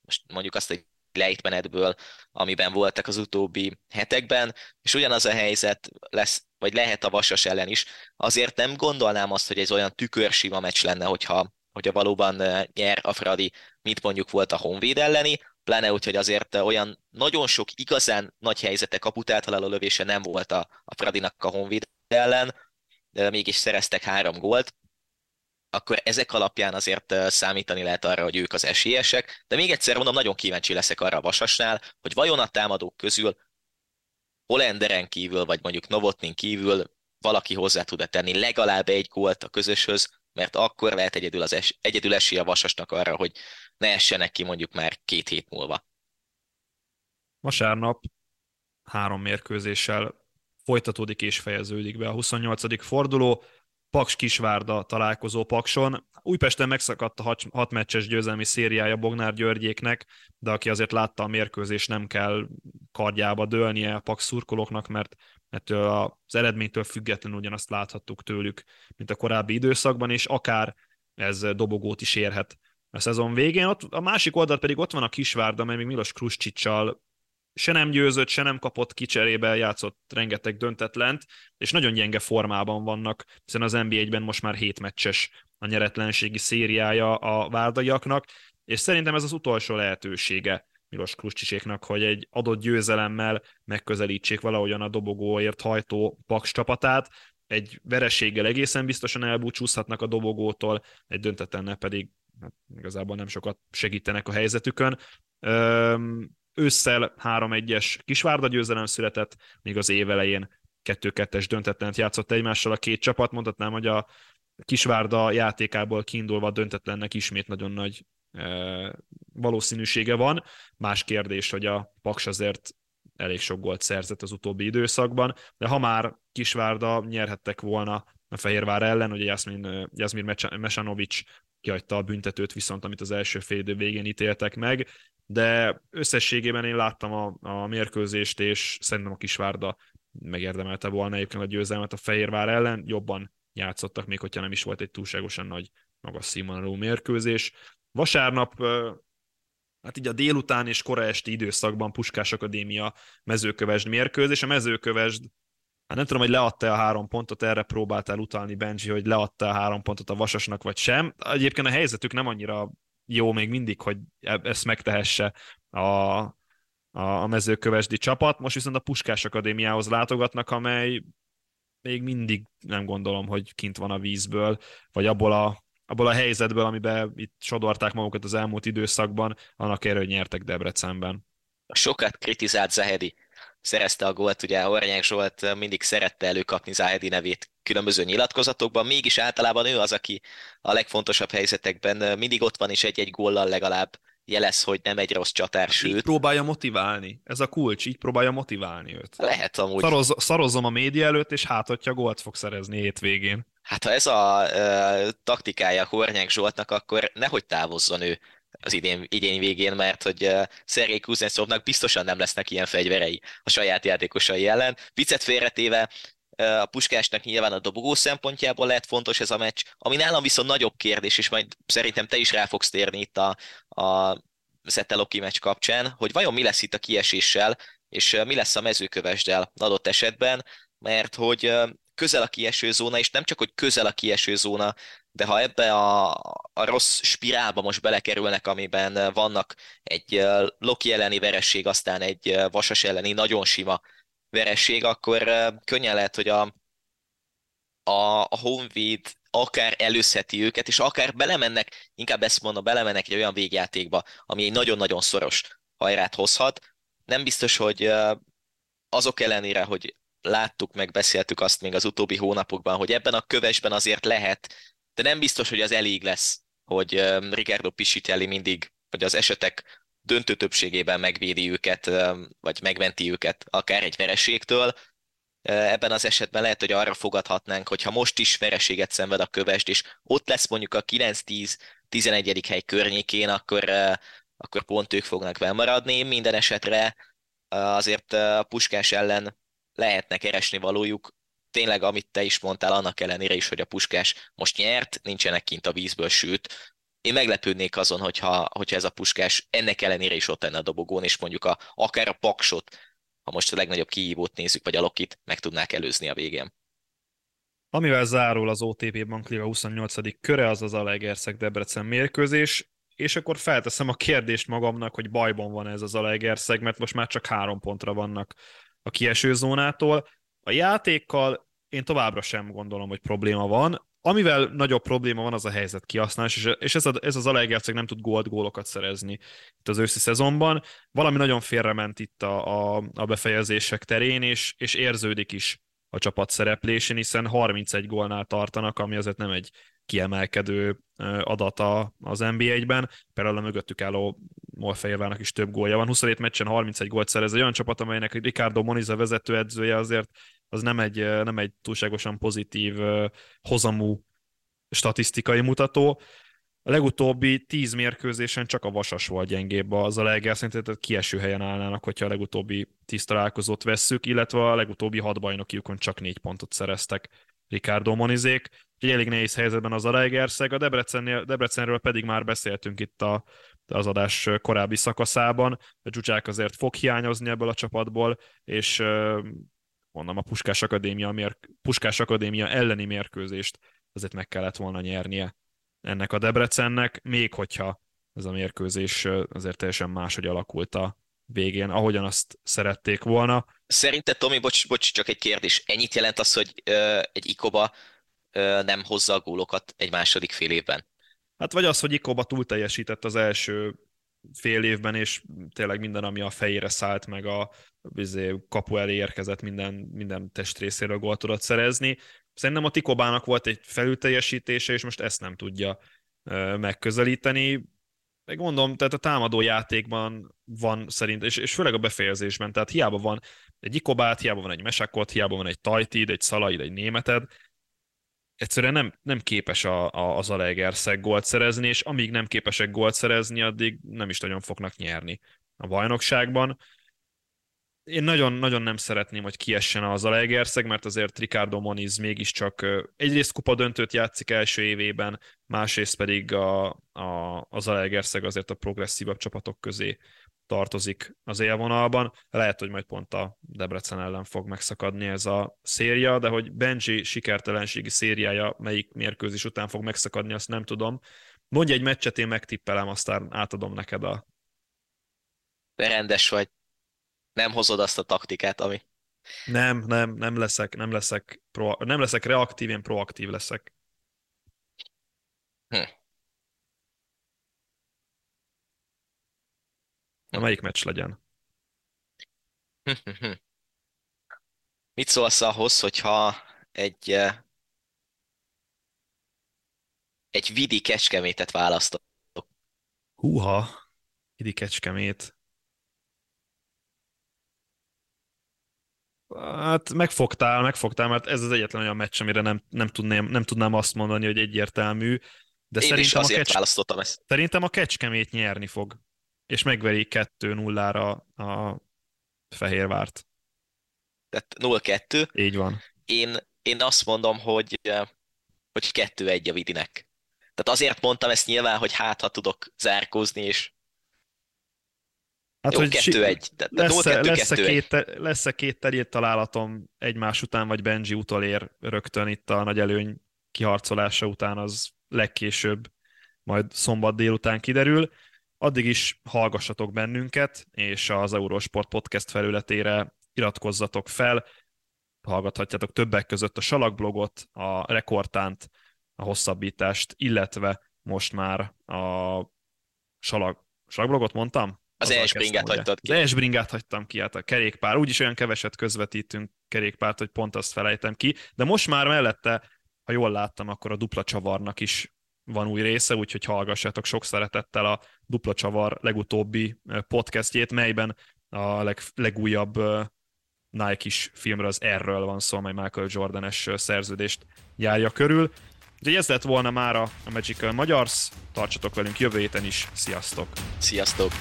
most mondjuk azt, hogy lejtmenetből, amiben voltak az utóbbi hetekben, és ugyanaz a helyzet lesz, vagy lehet a Vasas ellen is. Azért nem gondolnám azt, hogy ez olyan tükörsima meccs lenne, hogyha, hogyha valóban nyer a Fradi, mint mondjuk volt a Honvéd elleni, pláne úgy, hogy azért olyan nagyon sok igazán nagy helyzete kaput általáló lövése nem volt a, a Fradinak a Honvéd ellen, de mégis szereztek három gólt, akkor ezek alapján azért számítani lehet arra, hogy ők az esélyesek, de még egyszer mondom, nagyon kíváncsi leszek arra a Vasasnál, hogy vajon a támadók közül Holenderen kívül, vagy mondjuk Novotnin kívül valaki hozzá tud-e tenni legalább egy gólt a közöshöz, mert akkor lehet egyedül, az es, egyedül esély a Vasasnak arra, hogy ne essenek ki mondjuk már két hét múlva. Vasárnap három mérkőzéssel folytatódik és fejeződik be a 28. forduló. Paks Kisvárda találkozó Pakson. Újpesten megszakadt a hat, hat meccses győzelmi szériája Bognár Györgyéknek, de aki azért látta a mérkőzés, nem kell kardjába dőlnie a Paks szurkolóknak, mert ettől az eredménytől függetlenül ugyanazt láthattuk tőlük, mint a korábbi időszakban, és akár ez dobogót is érhet a szezon végén. Ott, a másik oldal pedig ott van a Kisvárda, amely még Milos Kruscsicsal se nem győzött, se nem kapott kicserébe, játszott rengeteg döntetlent, és nagyon gyenge formában vannak, hiszen az NBA-ben most már hét meccses a nyeretlenségi szériája a várdaiaknak, és szerintem ez az utolsó lehetősége Milos Kruscsiséknak, hogy egy adott győzelemmel megközelítsék valahogyan a dobogóért hajtó Paks csapatát, egy verességgel egészen biztosan elbúcsúzhatnak a dobogótól, egy döntetlennel pedig igazából nem sokat segítenek a helyzetükön. Ősszel 3-1-es Kisvárda győzelem született, még az év elején 2-2-es döntetlent játszott egymással a két csapat. Mondhatnám, hogy a Kisvárda játékából kiindulva a döntetlennek ismét nagyon nagy valószínűsége van. Más kérdés, hogy a Paks azért elég sok gólt szerzett az utóbbi időszakban, de ha már Kisvárda nyerhettek volna a Fehérvár ellen, ugye Jasmin, Jasmin Mesanovic kihagyta a büntetőt viszont, amit az első fél idő végén ítéltek meg, de összességében én láttam a, a mérkőzést, és szerintem a Kisvárda megérdemelte volna egyébként a győzelmet a Fehérvár ellen, jobban játszottak, még hogyha nem is volt egy túlságosan nagy magas színvonalú mérkőzés. Vasárnap hát így a délután és kora esti időszakban Puskás Akadémia mezőkövesd mérkőzés. A mezőkövesd Hát nem tudom, hogy leadta a három pontot, erre próbáltál utalni Benji, hogy leadta a három pontot a Vasasnak, vagy sem. Egyébként a helyzetük nem annyira jó még mindig, hogy e- ezt megtehesse a, a mezőkövesdi csapat. Most viszont a Puskás Akadémiához látogatnak, amely még mindig nem gondolom, hogy kint van a vízből, vagy abból a, abból a helyzetből, amiben itt sodorták magukat az elmúlt időszakban, annak erő, hogy nyertek Debrecenben. Sokat kritizált Zahedi szerezte a gólt, ugye Hornyák Zsolt mindig szerette előkapni Zahedi nevét különböző nyilatkozatokban, mégis általában ő az, aki a legfontosabb helyzetekben mindig ott van, és egy-egy góllal legalább jelez, hogy nem egy rossz csatár, sőt. Így próbálja motiválni. Ez a kulcs, így próbálja motiválni őt. Lehet amúgy. Szaroz, szarozom a média előtt, és hát, hogyha gólt fog szerezni hétvégén. Hát ha ez a uh, taktikája Hornyák Zsoltnak, akkor nehogy távozzon ő az idén, idén végén, mert hogy uh, Szergei Kuznetsovnak biztosan nem lesznek ilyen fegyverei a saját játékosai ellen. Viccet félretéve, a Puskásnak nyilván a dobogó szempontjából lehet fontos ez a meccs, ami nálam viszont nagyobb kérdés, és majd szerintem te is rá fogsz térni itt a, a Szetteloki meccs kapcsán, hogy vajon mi lesz itt a kieséssel, és mi lesz a mezőkövesdel adott esetben, mert hogy közel a kieső zóna, és nem csak, hogy közel a kieső zóna, de ha ebbe a, a rossz spirálba most belekerülnek, amiben vannak egy Loki elleni veresség, aztán egy Vasas elleni nagyon sima veresség, akkor könnyen lehet, hogy a, a, a Honvéd akár előzheti őket, és akár belemennek, inkább ezt mondom, belemennek egy olyan végjátékba, ami egy nagyon-nagyon szoros hajrát hozhat. Nem biztos, hogy azok ellenére, hogy láttuk, meg beszéltük azt még az utóbbi hónapokban, hogy ebben a kövesben azért lehet, de nem biztos, hogy az elég lesz, hogy Ricardo Pisitelli mindig, vagy az esetek döntő többségében megvédi őket, vagy megmenti őket akár egy vereségtől. Ebben az esetben lehet, hogy arra fogadhatnánk, hogy ha most is vereséget szenved a kövest, és ott lesz mondjuk a 9-10-11. hely környékén, akkor, akkor pont ők fognak felmaradni. Minden esetre azért a puskás ellen lehetne keresni valójuk. Tényleg, amit te is mondtál, annak ellenére is, hogy a puskás most nyert, nincsenek kint a vízből, sőt, én meglepődnék azon, hogyha, hogyha ez a puskás ennek ellenére is ott lenne a dobogón, és mondjuk a, akár a paksot, ha most a legnagyobb kihívót nézzük, vagy a lokit, meg tudnák előzni a végén. Amivel zárul az OTP Bankliga 28. köre, az az Alegerszeg Debrecen mérkőzés, és akkor felteszem a kérdést magamnak, hogy bajban van ez az Alegerszeg, mert most már csak három pontra vannak a kieső zónától. A játékkal én továbbra sem gondolom, hogy probléma van. Amivel nagyobb probléma van, az a helyzet kihasználás, és ez, a, ez az Alegerceg nem tud gólt gólokat szerezni itt az őszi szezonban. Valami nagyon félrement itt a, a, a befejezések terén, és, és érződik is a csapat szereplésén, hiszen 31 gólnál tartanak, ami azért nem egy kiemelkedő adata az NBA-ben. Például a mögöttük álló Molfehérvának is több gólja van. 27 meccsen 31 gólt szerez. Egy olyan csapat, amelynek Ricardo Moniz a vezetőedzője azért az nem egy, nem egy túlságosan pozitív hozamú statisztikai mutató. A legutóbbi tíz mérkőzésen csak a Vasas volt gyengébb az a leggel, szerintem tehát kieső helyen állnának, hogyha a legutóbbi tíz találkozót vesszük, illetve a legutóbbi hat bajnokiukon csak négy pontot szereztek Ricardo Monizék. Egy elég nehéz helyzetben az Alegerszeg, a Debrecenről pedig már beszéltünk itt a, az adás korábbi szakaszában. A Zsuzsák azért fog hiányozni ebből a csapatból, és mondom, a Puskás Akadémia, mér, Puskás Akadémia elleni mérkőzést azért meg kellett volna nyernie ennek a Debrecennek, még hogyha ez a mérkőzés azért teljesen máshogy alakult a végén, ahogyan azt szerették volna. Szerinted, Tomi, bocs, bocs, csak egy kérdés. Ennyit jelent az, hogy ö, egy Ikoba ö, nem hozza a gólokat egy második fél évben? Hát vagy az, hogy Ikoba túl teljesített az első fél évben, és tényleg minden, ami a fejére szállt, meg a bizé, kapu elé érkezett, minden, minden testrészéről gólt tudott szerezni. Szerintem a Tikobának volt egy felülteljesítése, és most ezt nem tudja megközelíteni. Meg mondom, tehát a támadó játékban van szerint, és, és főleg a befejezésben, tehát hiába van egy Ikobát, hiába van egy Mesakot, hiába van egy Tajtid, egy Szalaid, egy Németed, egyszerűen nem, nem képes a, a, az Alegerszeg gólt szerezni, és amíg nem képesek gólt szerezni, addig nem is nagyon fognak nyerni a bajnokságban. Én nagyon-nagyon nem szeretném, hogy kiessen az Alegerszeg, mert azért Ricardo Moniz mégiscsak egyrészt kupa döntőt játszik első évében, másrészt pedig a, a, az Alegerszeg azért a progresszívabb csapatok közé tartozik az élvonalban. Lehet, hogy majd pont a Debrecen ellen fog megszakadni ez a széria, de hogy Benji sikertelenségi szériája melyik mérkőzés után fog megszakadni, azt nem tudom. Mondj egy meccset, én megtippelem, aztán átadom neked a... De vagy. Nem hozod azt a taktikát, ami... Nem, nem, nem leszek, nem leszek, pro, nem leszek reaktív, én proaktív leszek. Hm. Na, melyik meccs legyen? Mit szólsz ahhoz, hogyha egy, eh, egy vidi kecskemétet választok? Húha, vidi kecskemét. Hát megfogtál, megfogtál, mert ez az egyetlen olyan meccs, amire nem, nem, tudnám, nem tudnám azt mondani, hogy egyértelmű. De Én szerintem is azért a kecs... választottam ezt. Szerintem a kecskemét nyerni fog és megveri 2-0-ra a Fehérvárt. Tehát 0-2. Így van. Én, én azt mondom, hogy, hogy 2-1 a Vidinek. Tehát azért mondtam ezt nyilván, hogy hát, ha tudok zárkózni, és Hát, Jó, hogy 2-1. Lesz-e, lesz-e, két, lesz-e két terjét találatom egymás után, vagy Benji utolér rögtön itt a nagy előny kiharcolása után, az legkésőbb majd szombat délután kiderül. Addig is hallgassatok bennünket, és az Eurosport Podcast felületére iratkozzatok fel. hallgathatjátok többek között a Salakblogot, a Rekordtánt, a hosszabbítást, illetve most már a Salak, Salakblogot mondtam? Az Esbringet hagytad ki. Az Esbringet hagytam ki, hát a kerékpár. Úgyis olyan keveset közvetítünk kerékpárt, hogy pont azt felejtem ki. De most már mellette, ha jól láttam, akkor a dupla csavarnak is van új része, úgyhogy hallgassátok sok szeretettel a Dupla Csavar legutóbbi podcastjét, melyben a leg, legújabb Nike-is filmről, az erről van szó, amely Michael Jordan-es szerződést járja körül. Úgyhogy ez lett volna már a Magical Magyars, tartsatok velünk jövő héten is, sziasztok! Sziasztok!